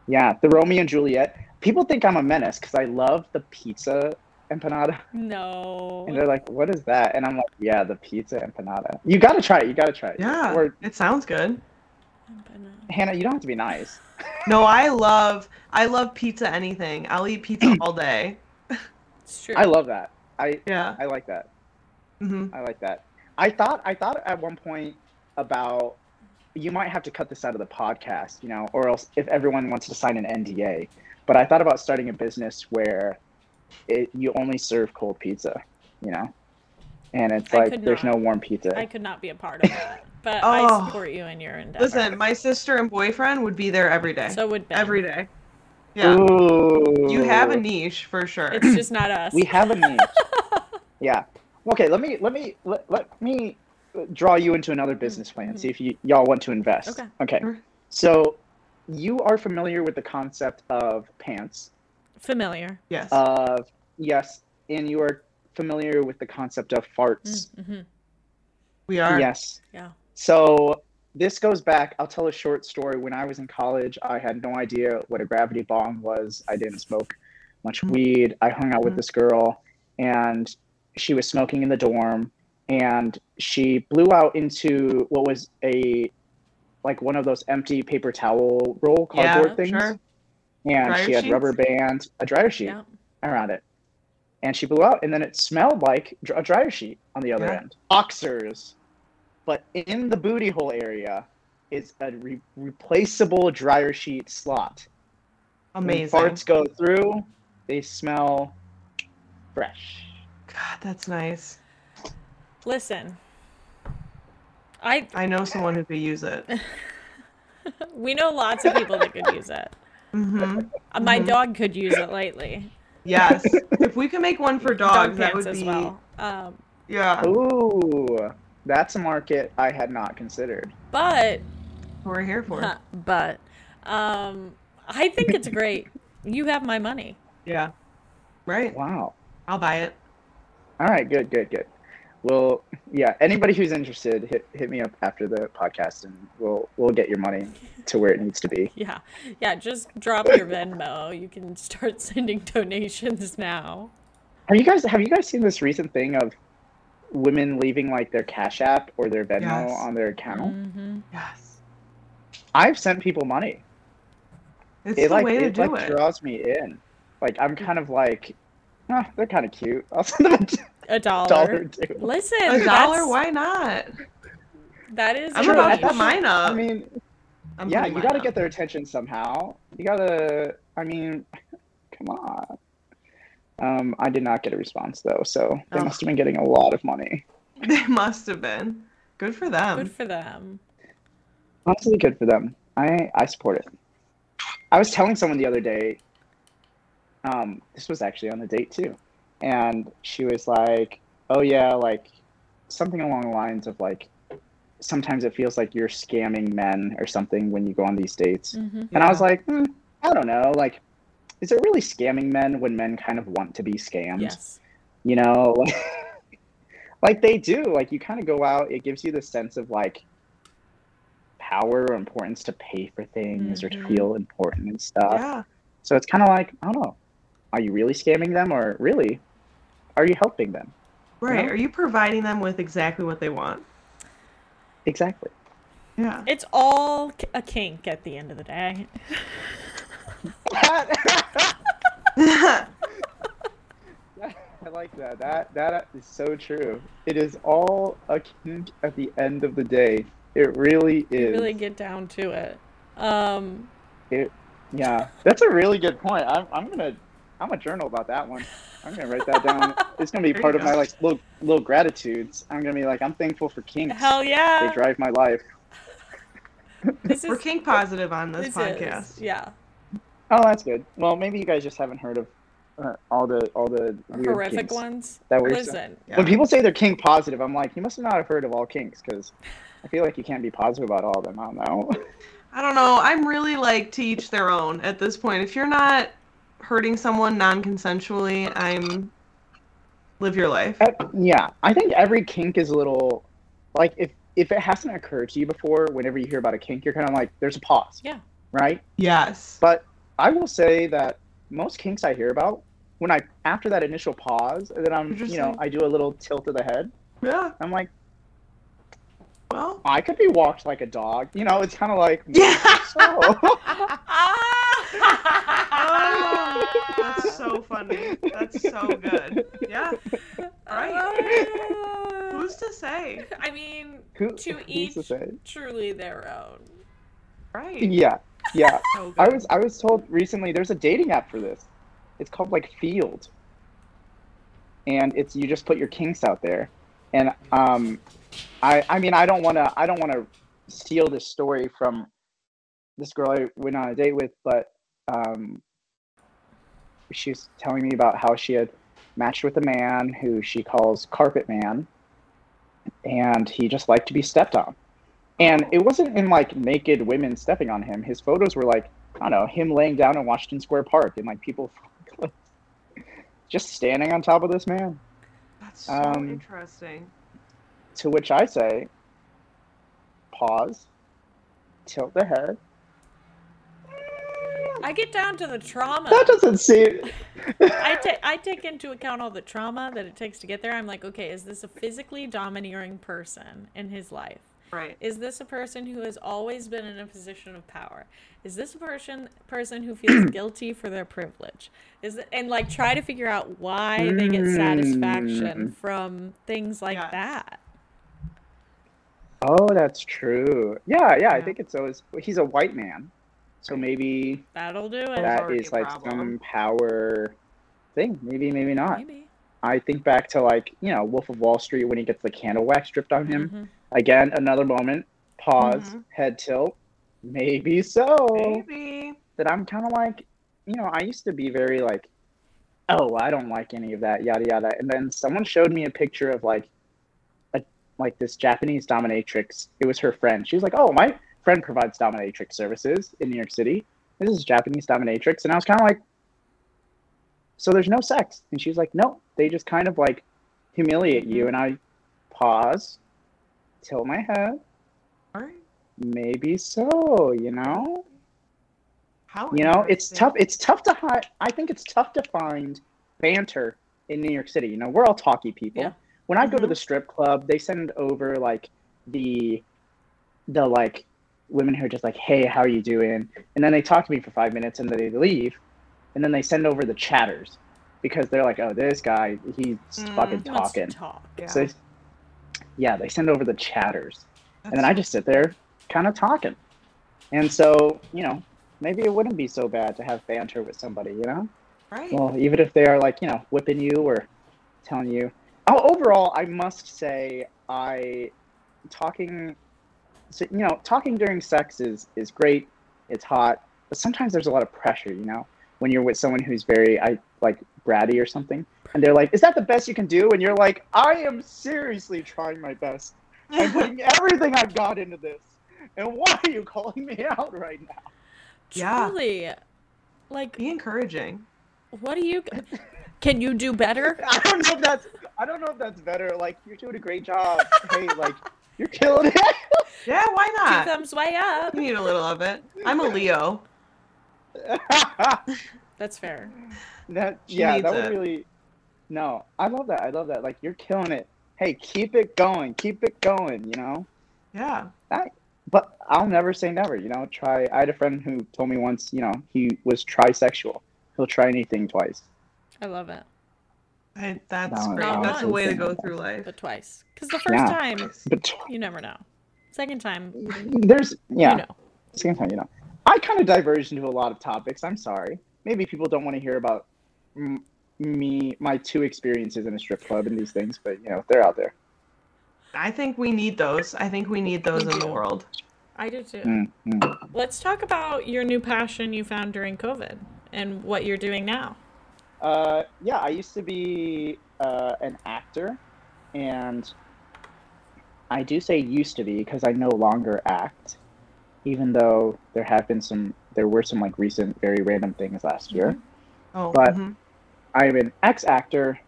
Yeah, the Romeo and Juliet. People think I'm a menace because I love the pizza empanada,
No.
and they're like, "What is that?" And I'm like, "Yeah, the pizza empanada. You gotta try it. You gotta try it."
Yeah.
Or
It sounds good.
Empanada.
Hannah, you don't have to be nice.
No, I love I love pizza anything. I'll eat pizza all day.
It's true.
I love that. I
Yeah.
I like that.
hmm
I like that. I thought I thought at one point about you might have to cut this out of the podcast, you know, or else if everyone wants to sign an NDA. But I thought about starting a business where it you only serve cold pizza, you know, and it's
I
like there's
not.
no warm pizza.
I could not be a part of that. But I
Oh.
support you in your endeavor.
Listen, my sister and boyfriend would be there every day.
so would Ben.
every day. Yeah.
Ooh.
You have a niche for sure.
It's just not us.
We have a niche. yeah. Okay. Let me let me let, let me draw you into another business plan. Mm-hmm. See if you y'all want to invest.
Okay.
Okay. So, you are familiar with the concept of pants.
Familiar.
yes.
Of yes, and you are familiar with the concept of farts.
Mm-hmm.
we are.
Yes.
Yeah.
So this goes back. I'll tell a short story. When I was in college, I had no idea what a gravity bomb was. I didn't smoke much
Mhm.
weed. I hung out with
Mhm.
this girl, and she was smoking in the dorm, and she blew out into what was a like one of those empty paper towel roll
Yeah,
cardboard things,
sure.
and
Dryer
she had
sheets?
rubber band, a dryer sheet
Yeah.
around it. And she blew out, and then it smelled like a dryer sheet on the other
Yeah.
end. Boxers. But in the booty hole area is a re- replaceable dryer sheet slot. When
Amazing.
farts go through, they smell fresh.
God, that's nice.
Listen. I
I know someone who could use it.
we know lots of people that could use it.
hmm
Uh, My
Mhm.
dog could use it lately.
Yes. if we could make one for dogs,
Dog
that
pants
would
as
be.
well. Um,
Yeah.
Ooh, that's a market I had not considered.
but
we're here for.
but um, I think it's great. You have my money.
Yeah. Right.
Wow.
I'll buy it.
All right, good, good, good. Well, yeah. Anybody who's interested, hit hit me up after the podcast, and we'll we'll get your money to where it needs to be.
Yeah, yeah. Just drop your Venmo. You can start sending donations now.
Have you guys have you guys seen this recent thing of women leaving like their Cash App or their Venmo
Yes.
on their account?
hmm
Yes.
I've sent people money.
It's
it
the
like
way to
it
do
like
it.
draws me in. Like I'm kind of like, ah, they're kind of cute. I'll send them
A
a
dollar.
dollar or.
Listen,
A dollar? Why not?
That is.
I'm about to
that
put mine up.
I mean,
I'm
yeah, you got to get their attention somehow. You gotta. I mean, come on. Um, I did not get a response though, so they
Oh.
must have been getting a lot of money.
They must have been. Good for them.
Good for them.
Honestly, good for them. I I support it. I was telling someone the other day. Um, this was actually on the date too, and she was like, "Oh yeah, like something along the lines of like." Sometimes it feels like you're scamming men or something when you go on these dates.
hmm
And I was like, hmm, I don't know. Like, is it really scamming men when men kind of want to be scammed?
Yes.
You know, like they do. Like, you kind of go out, it gives you the sense of like power or importance to pay for things or to
Mhm.
feel important and stuff.
yeah.
So it's kind of like, I don't know. Are you really scamming them or really are you helping them?
Right.
Yeah.
Are you providing them with exactly what they want?
Exactly.
Yeah.
It's all a kink at the end of the day.
I like that. That that is so true. It is all a kink at the end of the day. It really
You
is.
really get down to it. Um, it
Yeah, that's a really good point. I'm I'm gonna I'm a journal about that one. I'm gonna write that down. It's gonna be
There
part
you
of my like little little gratitudes. I'm gonna be like I'm thankful for kinks.
hell yeah.
They drive my life.
This
We're
is
kink positive on this,
this
podcast.
is yeah.
Oh, that's good. Well, maybe you guys just haven't heard of uh, all the all the weird
Horrific
kinks
ones.
that we're
Listen,
Yeah.
When people say they're kink positive, I'm like, you must not have heard of all kinks because I feel like you can't be positive about all of them. I don't know.
I don't know. I'm really like to each their own at this point. If you're not hurting someone non-consensually, I'm live your life.
Yeah, I think every kink is a little like if if it hasn't occurred to you before, whenever you hear about a kink, you're kind of like, there's a pause.
Yeah.
Right.
Yes.
But I will say that most kinks I hear about, when I after that initial pause, and then I'm
You're just
you know I do a little tilt of the head.
Yeah.
I'm like,
Well.
I could be walked like a dog. You know, it's kind of like
Yeah.
So.
Oh, that's so funny. That's so good. Yeah. Right. Who's to say?
I mean,
Who,
to
who's
each
to say?
truly their own.
Right.
Yeah, yeah.
So.
I was I was told recently there's a dating app for this. It's called like Feeld, and it's you just put your kinks out there, and um, I I mean I don't want to I don't want to steal this story from this girl I went on a date with, but um, she was telling me about how she had matched with a man who she calls Carpet Man, and he just liked to be stepped on. And it wasn't in like naked women stepping on him. His photos were like, I don't know, him laying down in Washington Square Park and like people just standing on top of this man.
That's so
Um,
interesting.
To which I say, pause, tilt the head.
I get down to the trauma.
That doesn't seem.
I take I take into account all the trauma that it takes to get there. I'm like, okay, is this a physically domineering person in his life?
Right.
Is this a person who has always been in a position of power? Is this a person person who feels guilty for their privilege? Is it, and like try to figure out why they get satisfaction
Mm.
from things like
Yes.
that.
Oh, that's true. Yeah, yeah, I think it's always. He's a white man, so maybe
That'll do it.
That's
that
already
is
a
like
problem.
some power thing. Maybe, maybe not.
Maybe.
I think back to like you know Wolf of Wall Street when he gets the candle wax stripped on him.
Mhm.
Again, another moment. Pause.
Mhm.
Head tilt. Maybe so.
Maybe.
That I'm kind of like, you know, I used to be very like, oh, I don't like any of that, yada yada. And then someone showed me a picture of like, a like this Japanese dominatrix. It was her friend. She was like, oh, my friend provides dominatrix services in New York City. This is Japanese dominatrix, and I was kind of like, so there's no sex, and she was like, no, they just kind of like humiliate you.
Mhm.
And I pause, tilt my head.
All right.
Maybe so, you know.
How
You know, it's tough. It's tough to hi- I think it's tough to find banter in New York City. You know, we're all talky people.
Yeah.
When I go to
Mhm.
the strip club, they send over like the the like women who are just like, "Hey, how are you doing?" And then they talk to me for five minutes, and then they leave, and then they send over the chatters because they're like, "Oh, this guy, he's
Mm.
fucking
He wants to
talking."
talk.
Yeah.
So, yeah, they send over the chatters and then I just sit there kind of talking. And so, you know, maybe it wouldn't be so bad to have banter with somebody, you know?
right.
Well, even if they are like, you know, whipping you or telling you. Oh, overall, I must say, I talking, so, you know, talking during sex is is great. It's hot, but sometimes there's a lot of pressure, you know, when you're with someone who's very, I like bratty or something, and they're like, "Is that the best you can do?" And you're like, "I am seriously trying my best." I'm putting everything I've got into this. And why are you calling me out right now?
Yeah.
Truly. Like,
Be encouraging.
what do you? Can you do better?
I don't know if that's I don't know if that's better. Like you're doing a great job. hey, like you're killing it.
Yeah, why
Two
not?
thumbs way up.
You need a little of it. I'm a Leo.
That's fair.
that
She
yeah, that would
it.
really No, I love that. I love that. Like you're killing it. Hey, keep it going. Keep it going, you know?
Yeah.
But I'll never say never, you know. Try I had a friend who told me once, you know, he was trisexual. He'll try anything twice.
I love it.
I, that's
No,
great.
no,
That's a way to go through life.
But twice. Because the first
Yeah.
time,
But
you never know. Second time,
there's yeah.
you know.
same time, you know. I kind of diverged into a lot of topics. I'm sorry. Maybe people don't want to hear about m- me, my two experiences in a strip club and these things, but you know, they're out there.
I think we need those. I think we need those in the world.
I do too.
Mm, mm.
Let's talk about your new passion you found during COVID and what you're doing now.
Uh, yeah, I used to be uh, an actor, and I do say used to be because I no longer act, even though there have been some, there were some like recent, very random things last year.
Oh,
But-
mhm.
I'm an ex actor,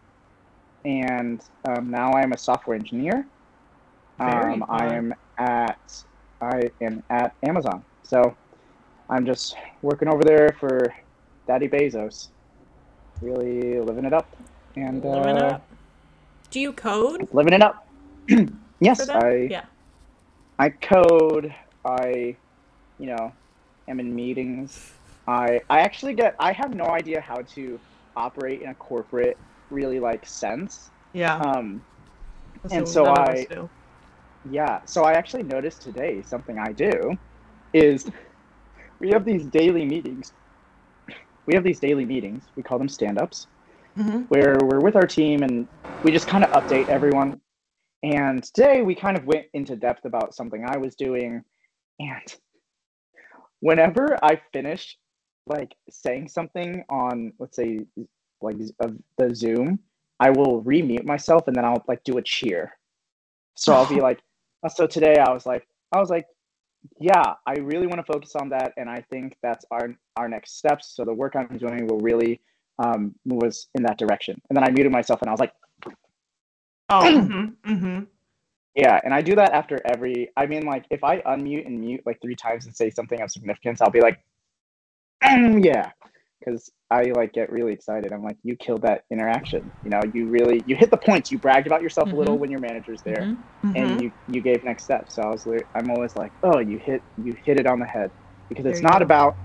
and um, now I'm a software engineer.
Very
Um, I am at I am at Amazon, so I'm just working over there for Daddy Bezos, really living it up and
Living
uh,
up. Do you code
living it up. yes. I
yeah.
I code. I, you know, am in meetings. I I actually get. I have no idea how to operate in a corporate really like sense.
yeah.
Um,
that's
and so I- yeah. So I actually noticed today something I do is we have these daily meetings. We have these daily meetings. We call them stand-ups.
Mhm.
where we're with our team and we just kind of update everyone. And today we kind of went into depth about something I was doing. And whenever I finish like saying something on let's say like of the Zoom, I will remute myself and then I'll like do a cheer. So I'll be like, uh, so today I was like, I was like, yeah, I really want to focus on that, and I think that's our our next steps. So the work I'm doing will really um, move us in that direction. And then I muted myself and I was like,
Oh, mm-hmm, mm-hmm.
yeah, and I do that after every. I mean, like if I unmute and mute like three times and say something of significance, I'll be like, "Mm, yeah, because I like get really excited. I'm like, you killed that interaction. You know, you really you hit the points. You bragged about yourself a little
Mhm.
when your manager's there,
Mhm.
mm-hmm.
and you you gave next steps. So I was I'm always like, oh, you hit you hit it on the head because it's
There you
not
go.
about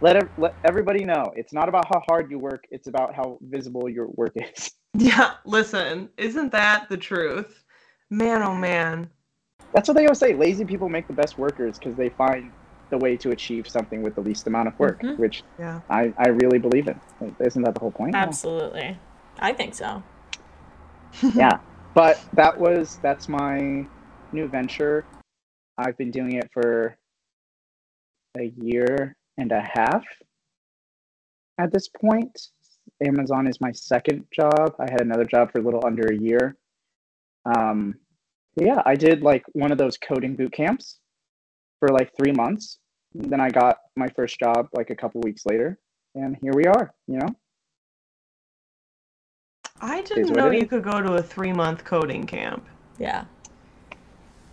let ev- let everybody know. It's not about how hard you work. It's about how visible your work is.
Yeah, listen, isn't that the truth? Man, oh man.
That's what they always say. Lazy people make the best workers because they find the way to achieve something with the least amount of work,
Mhm.
which
Yeah.
I, I really believe in. Isn't that the whole point?
Absolutely. I think so.
yeah. But that was that's my new venture. I've been doing it for a year and a half at this point. Amazon is my second job. I had another job for a little under a year. Um, yeah, I did like one of those coding boot camps for like three months. Then I got my first job like a couple weeks later, and here we are. You know,
I didn't know you
is.
could go to a three month coding camp.
Yeah.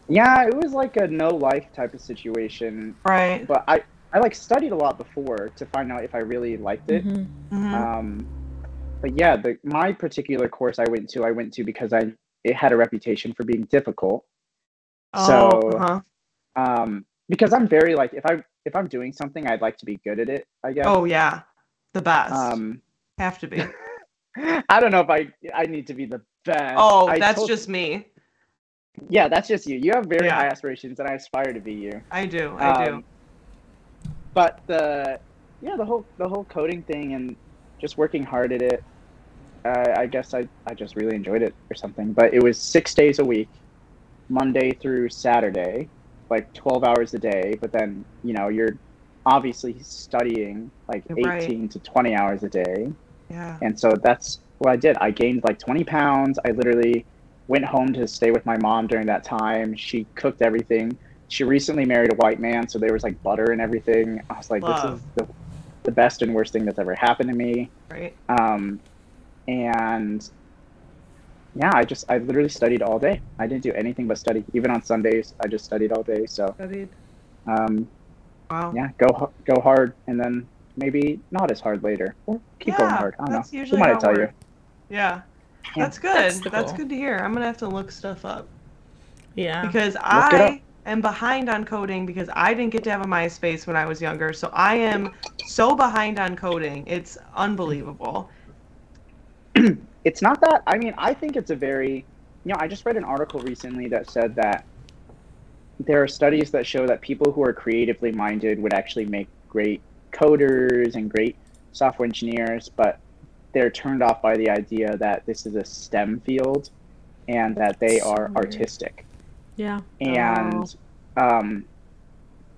yeah, it was like a no life type of situation.
Right.
But I I like studied a lot before to find out if I really liked it.
Mhm.
Mhm.
Um, but yeah, the my particular course I went to, I went to because I it had a reputation for being difficult.
oh,
so-
uh-huh.
Um, because I'm very like if I if I'm doing something, I'd like to be good at it. I guess.
oh yeah. The best.
Um,
Have to be.
I don't know if I I need to be the best.
Oh,
I
that's
told-
just me.
yeah, that's just you. You have very
Yeah.
high aspirations, and I aspire to be you.
I do. I do.
Um, But the yeah, the whole the whole coding thing and just working hard at it. Uh, I guess I I just really enjoyed it or something. But it was six days a week, Monday through Saturday, like twelve hours a day. But then you know you're obviously studying like
Right.
eighteen to twenty hours a day.
Yeah.
And so that's what I did. I gained like 20 pounds. I literally went home to stay with my mom during that time. She cooked everything. She recently married a white man, so there was like butter and everything. I was like,
Love.
this is the, the best and worst thing that's ever happened to me.
Right.
Um, and yeah, I just, I literally studied all day. I didn't do anything but study. Even on Sundays, I just studied all day. So
Studied.
um,
Wow.
yeah, go, go hard and then maybe not as hard later or keep going hard. I don't
that's
know.
usually
Who might
how
I
it
tell you?
Yeah.
Yeah.
That's good.
That's
That's, good to hear. I'm gonna have to look stuff up
Yeah.
because
it
I am behind on coding because I didn't get to have a MySpace when I was younger. So I am so behind on coding. It's unbelievable.
it's not that i mean i think it's a very you know i just read an article recently that said that there are studies that show that people who are creatively minded would actually make great coders and great software engineers but they're turned off by the idea that this is a stem field and that they are artistic.
Yeah.
and um,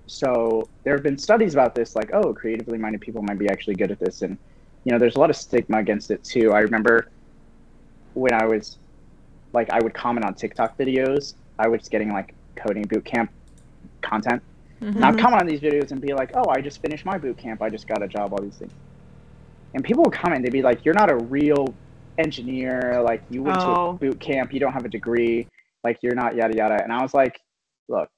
so there have been studies about this like oh creatively minded people might be actually good at this and you know there's a lot of stigma against it too. I remember when i was like i would comment on tiktok videos i was getting like coding boot camp content.
Mhm.
and i'd comment on these videos and be like oh i just finished my boot camp. I just got a job all these things. And people would comment. They'd be like you're not a real engineer. Like you went to
Oh.
a boot camp. You don't have a degree. Like you're not yada yada. And i was like look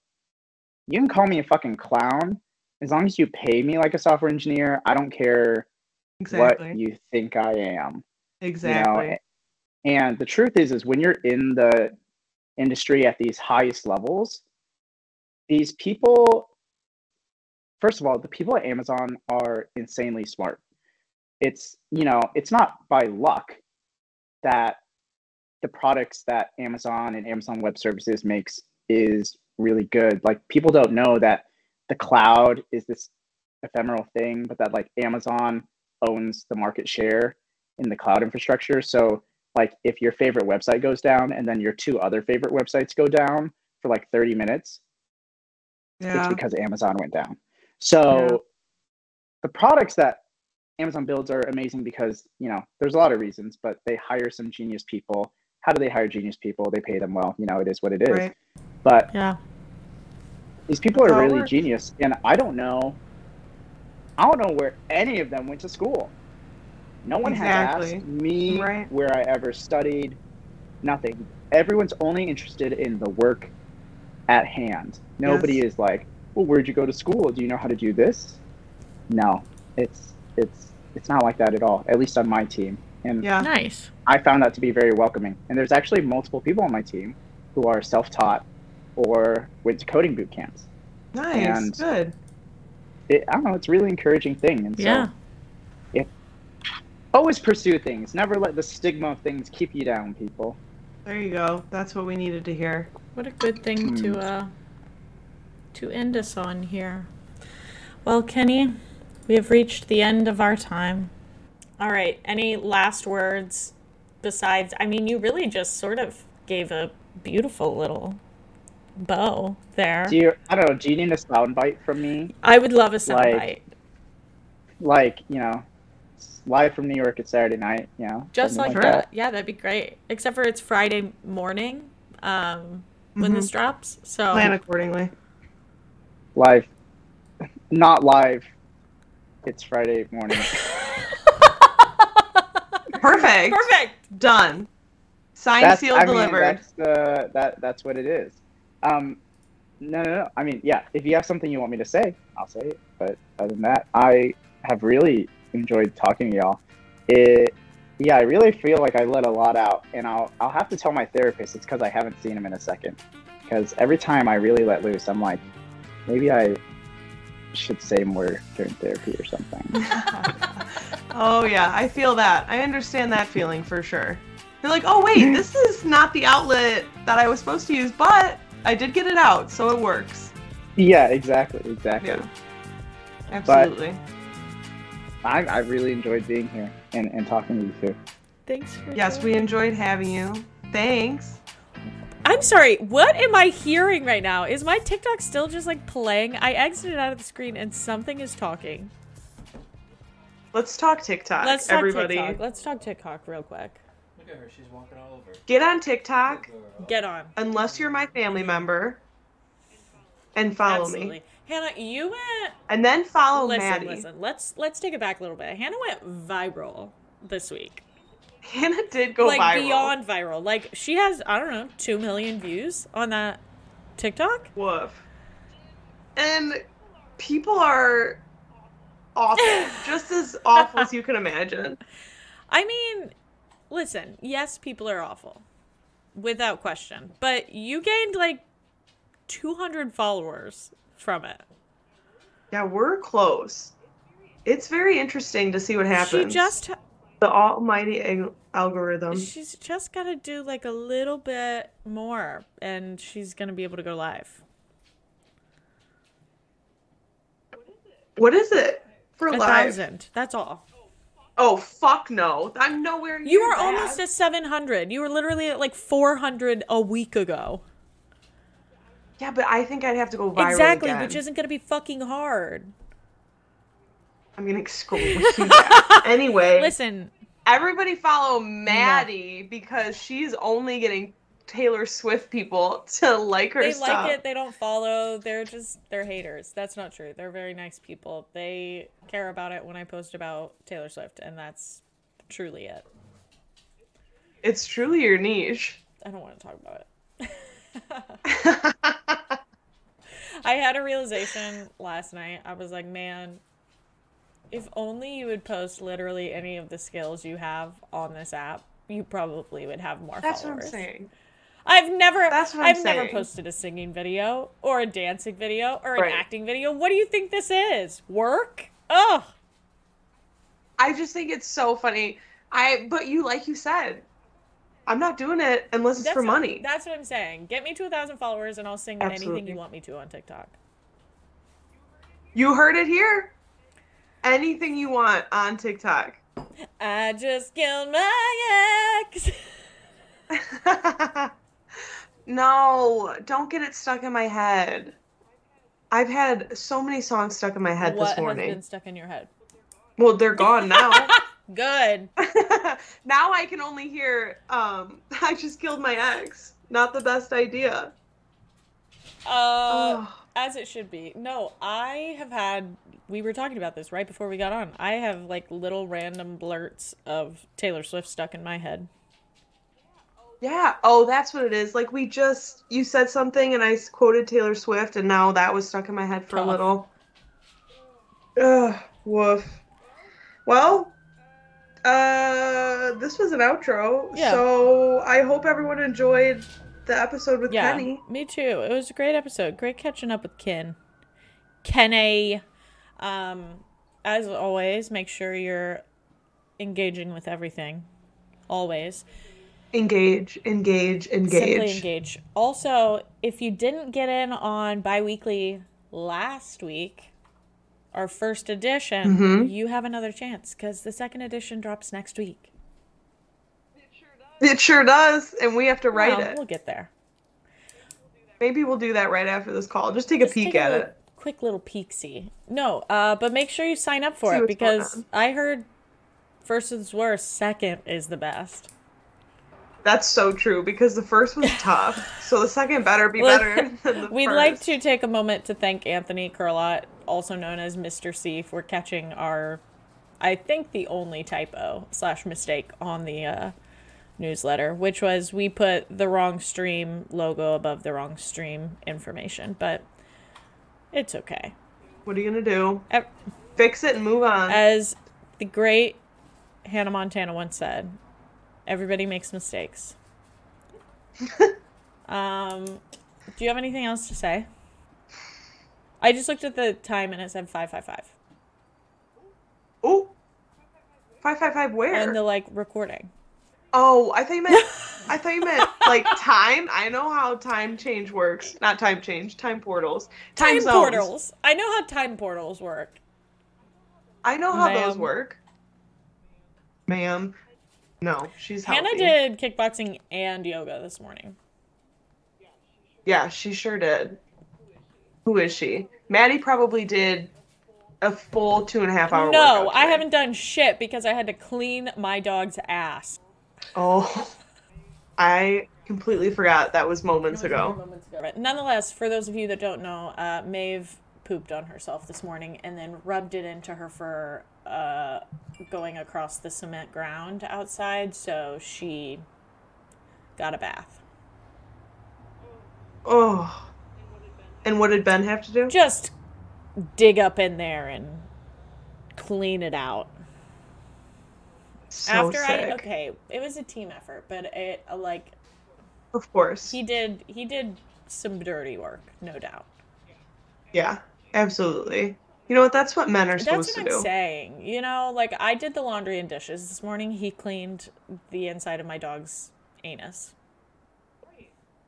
you can call me a fucking clown. As long as you pay me like a software engineer i don't care
Exactly.
what you think i am.
Exactly.
you know and the truth is is when you're in the industry at these highest levels these people first of all the people at amazon are insanely smart. It's you know it's not by luck that the products that amazon and amazon web services makes is really good. Like people don't know that the cloud is this ephemeral thing but that like amazon owns the market share in the cloud infrastructure. So like if your favorite website goes down and then your two other favorite websites go down for like 30 minutes it's because Amazon went down. So
Yeah.
the products that Amazon builds are amazing because you know there's a lot of reasons, but they hire some genius people. How do they hire genius people? They pay them well. You know, it is what it is.
Right.
But
Yeah.
these people are really
works.
genius, and I don't know. I don't know where any of them went to school. No one
Exactly.
has asked me
Right.
where I ever studied. Nothing. Everyone's only interested in the work at hand. Nobody is like, "Well, where'd you go to school? Do you know how to do this?" No, it's it's it's not like that at all. At least on my team, and
Yeah.
Nice.
I found that to be very welcoming. And there's actually multiple people on my team who are self-taught or went to coding boot camps.
Nice.
And-
Good.
It, I don't know. It's a really encouraging thing. And so
Yeah.
Always pursue things. Never let the stigma of things keep you down, people.
There you go. That's what we needed to hear.
What a good thing to
Hmm.
uh to end us on here. Well, Kenny, we have reached the end of our time. All right, any last words besides I mean, you really just sort of gave a beautiful little bow there.
Do you? I don't know. Do you need a soundbite from me?
I would love a
Like-
soundbite.
Like you know, live from New York at Saturday night. You know,
Just
something
like
that.
that. Yeah, that'd be great. Except for it's Friday morning um when this drops. So
Plan accordingly.
Live, not live. It's Friday morning.
Perfect.
Perfect.
Done. Signed,
that's,
sealed,
I mean,
delivered.
that's the that that's what it is. Um, no, no, no. I mean, yeah. If you have something you want me to say, I'll say it. But other than that, I have really enjoyed talking to y'all. It, yeah, I really feel like I let a lot out, and I'll I'll have to tell my therapist it's because I haven't seen him in a second. Because every time I really let loose, I'm like, maybe I should say more during therapy or something.
oh yeah, I feel that. I understand that feeling for sure. You're like, oh wait, this is not the outlet that I was supposed to use, but I did get it out, so it works.
yeah, exactly, exactly.
Yeah. Absolutely.
I, I really enjoyed being here and, and talking to you too.
Thanks for
yes, we enjoyed having you. Thanks.
I'm sorry, what am I hearing right now? Is my TikTok still just like playing? I exited out of the screen and something is talking.
Let's talk TikTok.
Let's talk
everybody.
TikTok. Let's talk TikTok real quick.
Look at her, she's walking all over.
Get on TikTok
Get on.
unless you're my family member and follow
Absolutely.
me.
Hannah, you went
And then follow
listen,
Maddie.
listen. Let's let's take it back a little bit. Hannah went viral this week.
Hannah did go
like
viral.
beyond viral. Like she has, I don't know, two million views on that TikTok.
Woof. And people are awful. just as awful as you can imagine.
I mean, listen, yes, people are awful. Without question. But you gained like 200 followers from it.
Yeah, we're close. It's very interesting to see what happens.
She just
the almighty ag- algorithm.
she's just got to do like a little bit more and she's to be able to go live.
What is it for
A
live?
thousand. That's all.
Oh fuck no! I'm nowhere near
You are
that.
almost at 700. You were literally at like 400 a week ago.
Yeah, but I think I'd have to go viral
exactly,
again.
which isn't going to be fucking hard.
I'm gonna exclude that. anyway,
Listen,
everybody follow Maddie because she's only getting Taylor Swift people to like her stuff.
they
stuff.
like it, they don't follow. They're just they're haters. That's not true. They're very nice people. They care about it when I post about Taylor Swift, and that's truly it.
It's truly your niche.
I don't want to talk about it. I had a realization last night. I was like, man, if only you would post literally any of the skills you have on this app, you probably would have more
That's what
followers.
I'm saying.
I've never
That's what I'm
I've never posted a singing video or a dancing video or an
Right.
acting video. What do you think this is? Work? Ugh.
I just think it's so funny. I but you like you said, I'm not doing it unless it's
That's
for
what-
money.
That's what I'm saying. Get me to a thousand followers and I'll sing in anything you want me to on TikTok.
You heard it here. Anything you want on TikTok.
I just killed my ex.
no, don't get it stuck in my head. I've had so many songs stuck in my head
what
this
has been stuck in your head?
Well, they're gone now.
Good.
now I can only hear um I just killed my ex. Not the best idea.
Uh, as it should be. No, I have had. We were talking about this right before we got on. I have like little random blurts of Taylor Swift stuck in my head.
Yeah. Oh, that's what it is. Like we just you said something and I quoted Taylor Swift and now that was stuck in my head for
Tough.
a little. Ugh, woof. Well, uh this was an outro.
Yeah.
So I hope everyone enjoyed the episode with
Yeah,
Kenny.
me too. It was a great episode. Great catching up with Ken. Kenny. Um, as always, make sure you're engaging with everything. Always.
Engage, engage, engage.
Simply engage. Also, if you didn't get in on biweekly last week, our first edition,
Mhm.
you have another chance because the second edition drops next week.
It sure does, it sure does and we have to write
Well,
it.
We'll get there.
Maybe we'll do that right after this call. Just take a peek
take a
at
little-
it.
Quick little peek see. No, uh, but make sure you sign up for
See
it because. I heard first is worst, second is the best.
That's so true because the first was tough, so the second better be better than the
We'd
first.
like to take a moment to thank Anthony Curlot, also known as Mr. C, for catching our, I think, the only typo slash mistake on the uh, newsletter, which was we put the wrong stream logo above the wrong stream information, but it's okay.
What are you gonna do?
Ev-
Fix it and move on.
As the great Hannah Montana once said, everybody makes mistakes. um, do you have anything else to say? I just looked at the time and it said 555.
oh, five five five. Where?
And the like recording.
oh, I thought you meant. I thought you meant like time. I know how time change works. Not time change. Time portals.
Time,
zones.
portals. I know how time portals work.
I know how those work. Ma'am. No, she's
Hannah did kickboxing and yoga this morning.
Yeah, she sure did. Who is she? Maddie probably did a full two and a half hour.
No, I haven't done shit because I had to clean my dog's ass.
Oh, I completely forgot that was moments ago.
But nonetheless, for those of you that don't know, uh, Maeve pooped on herself this morning and then rubbed it into her fur uh, going across the cement ground outside, so she got a bath.
Oh. And what did Ben have to do?
Just dig up in there and clean it out.
So
After I
sick.
okay, it was a team effort, but it uh, like
Of course.
he did he did some dirty work, no doubt.
Yeah, absolutely. You know what? That's what men are
That's
supposed
what
to
I'm
do.
saying. You know, like I did the laundry and dishes this morning. He cleaned the inside of my dog's anus.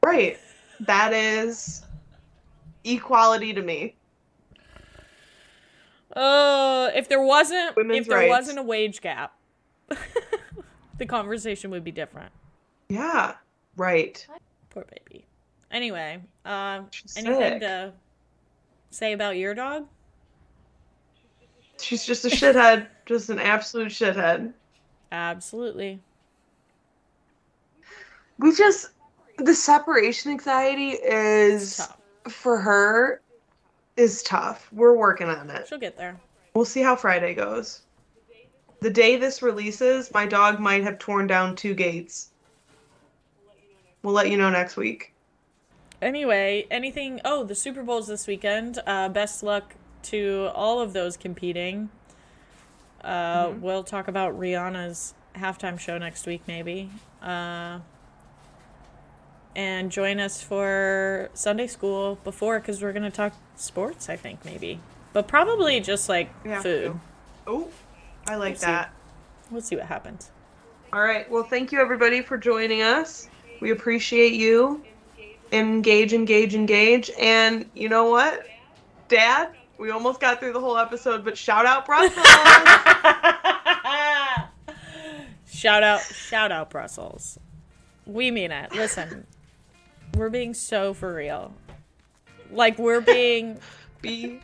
Right. That is equality to me.
Uh, if there wasn't
Women's
if there
rights.
wasn't a wage gap, the conversation would be different.
Yeah. Right.
Poor baby. Anyway, um,
She's
anything
sick.
to say about your dog?
She's just a shithead. just an absolute shithead.
Absolutely.
We just the separation anxiety is
Tough.
For her is tough. We're working on it.
She'll get there.
We'll see how Friday goes. The day this releases, my dog might have torn down two gates. We'll let you know next week.
Anyway, anything? Oh, the Super Bowl's this weekend. Uh, best luck to all of those competing. Uh, We'll talk about Rihanna's halftime show next week, maybe. Uh, and join us for Sunday school before, because we're gonna talk sports. I think maybe, but probably just like
have
food.
Oh, I like
We'll see.
that.
We'll see what happens.
All right. Well, thank you everybody for joining us. We appreciate you. Engage, engage, engage. And you know what? Dad, we almost got through the whole episode, but shout out Brussels.
shout out, shout out, Brussels. We mean it. Listen, we're being so for real. Like we're being
Be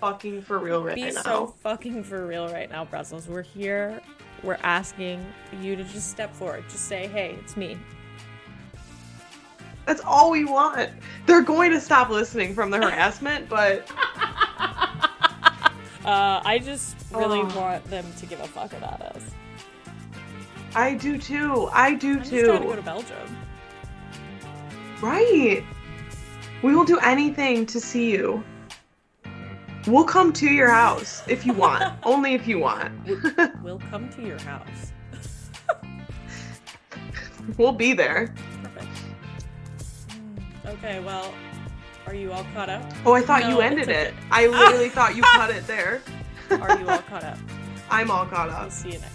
fucking for real right
Be
now.
Be so fucking for real right now, Brussels. We're here. We're asking you to just step forward. Just say, hey, it's me.
That's all we want. They're going to stop listening from the harassment, but
Uh, I just really
Oh.
want them to give a fuck about us.
I do too. I do
I'm just trying to go
too.
to Belgium.
Right. We will do anything to see you. We'll come to your house if you want. Only if you want.
We'll come to your house.
we'll be there.
Perfect. Hmm, Okay, well, are you all caught up?
Oh, I thought
No,
you ended it.
okay.
I literally thought you cut it there.
Are you all caught up?
I'm all caught up.
see you next.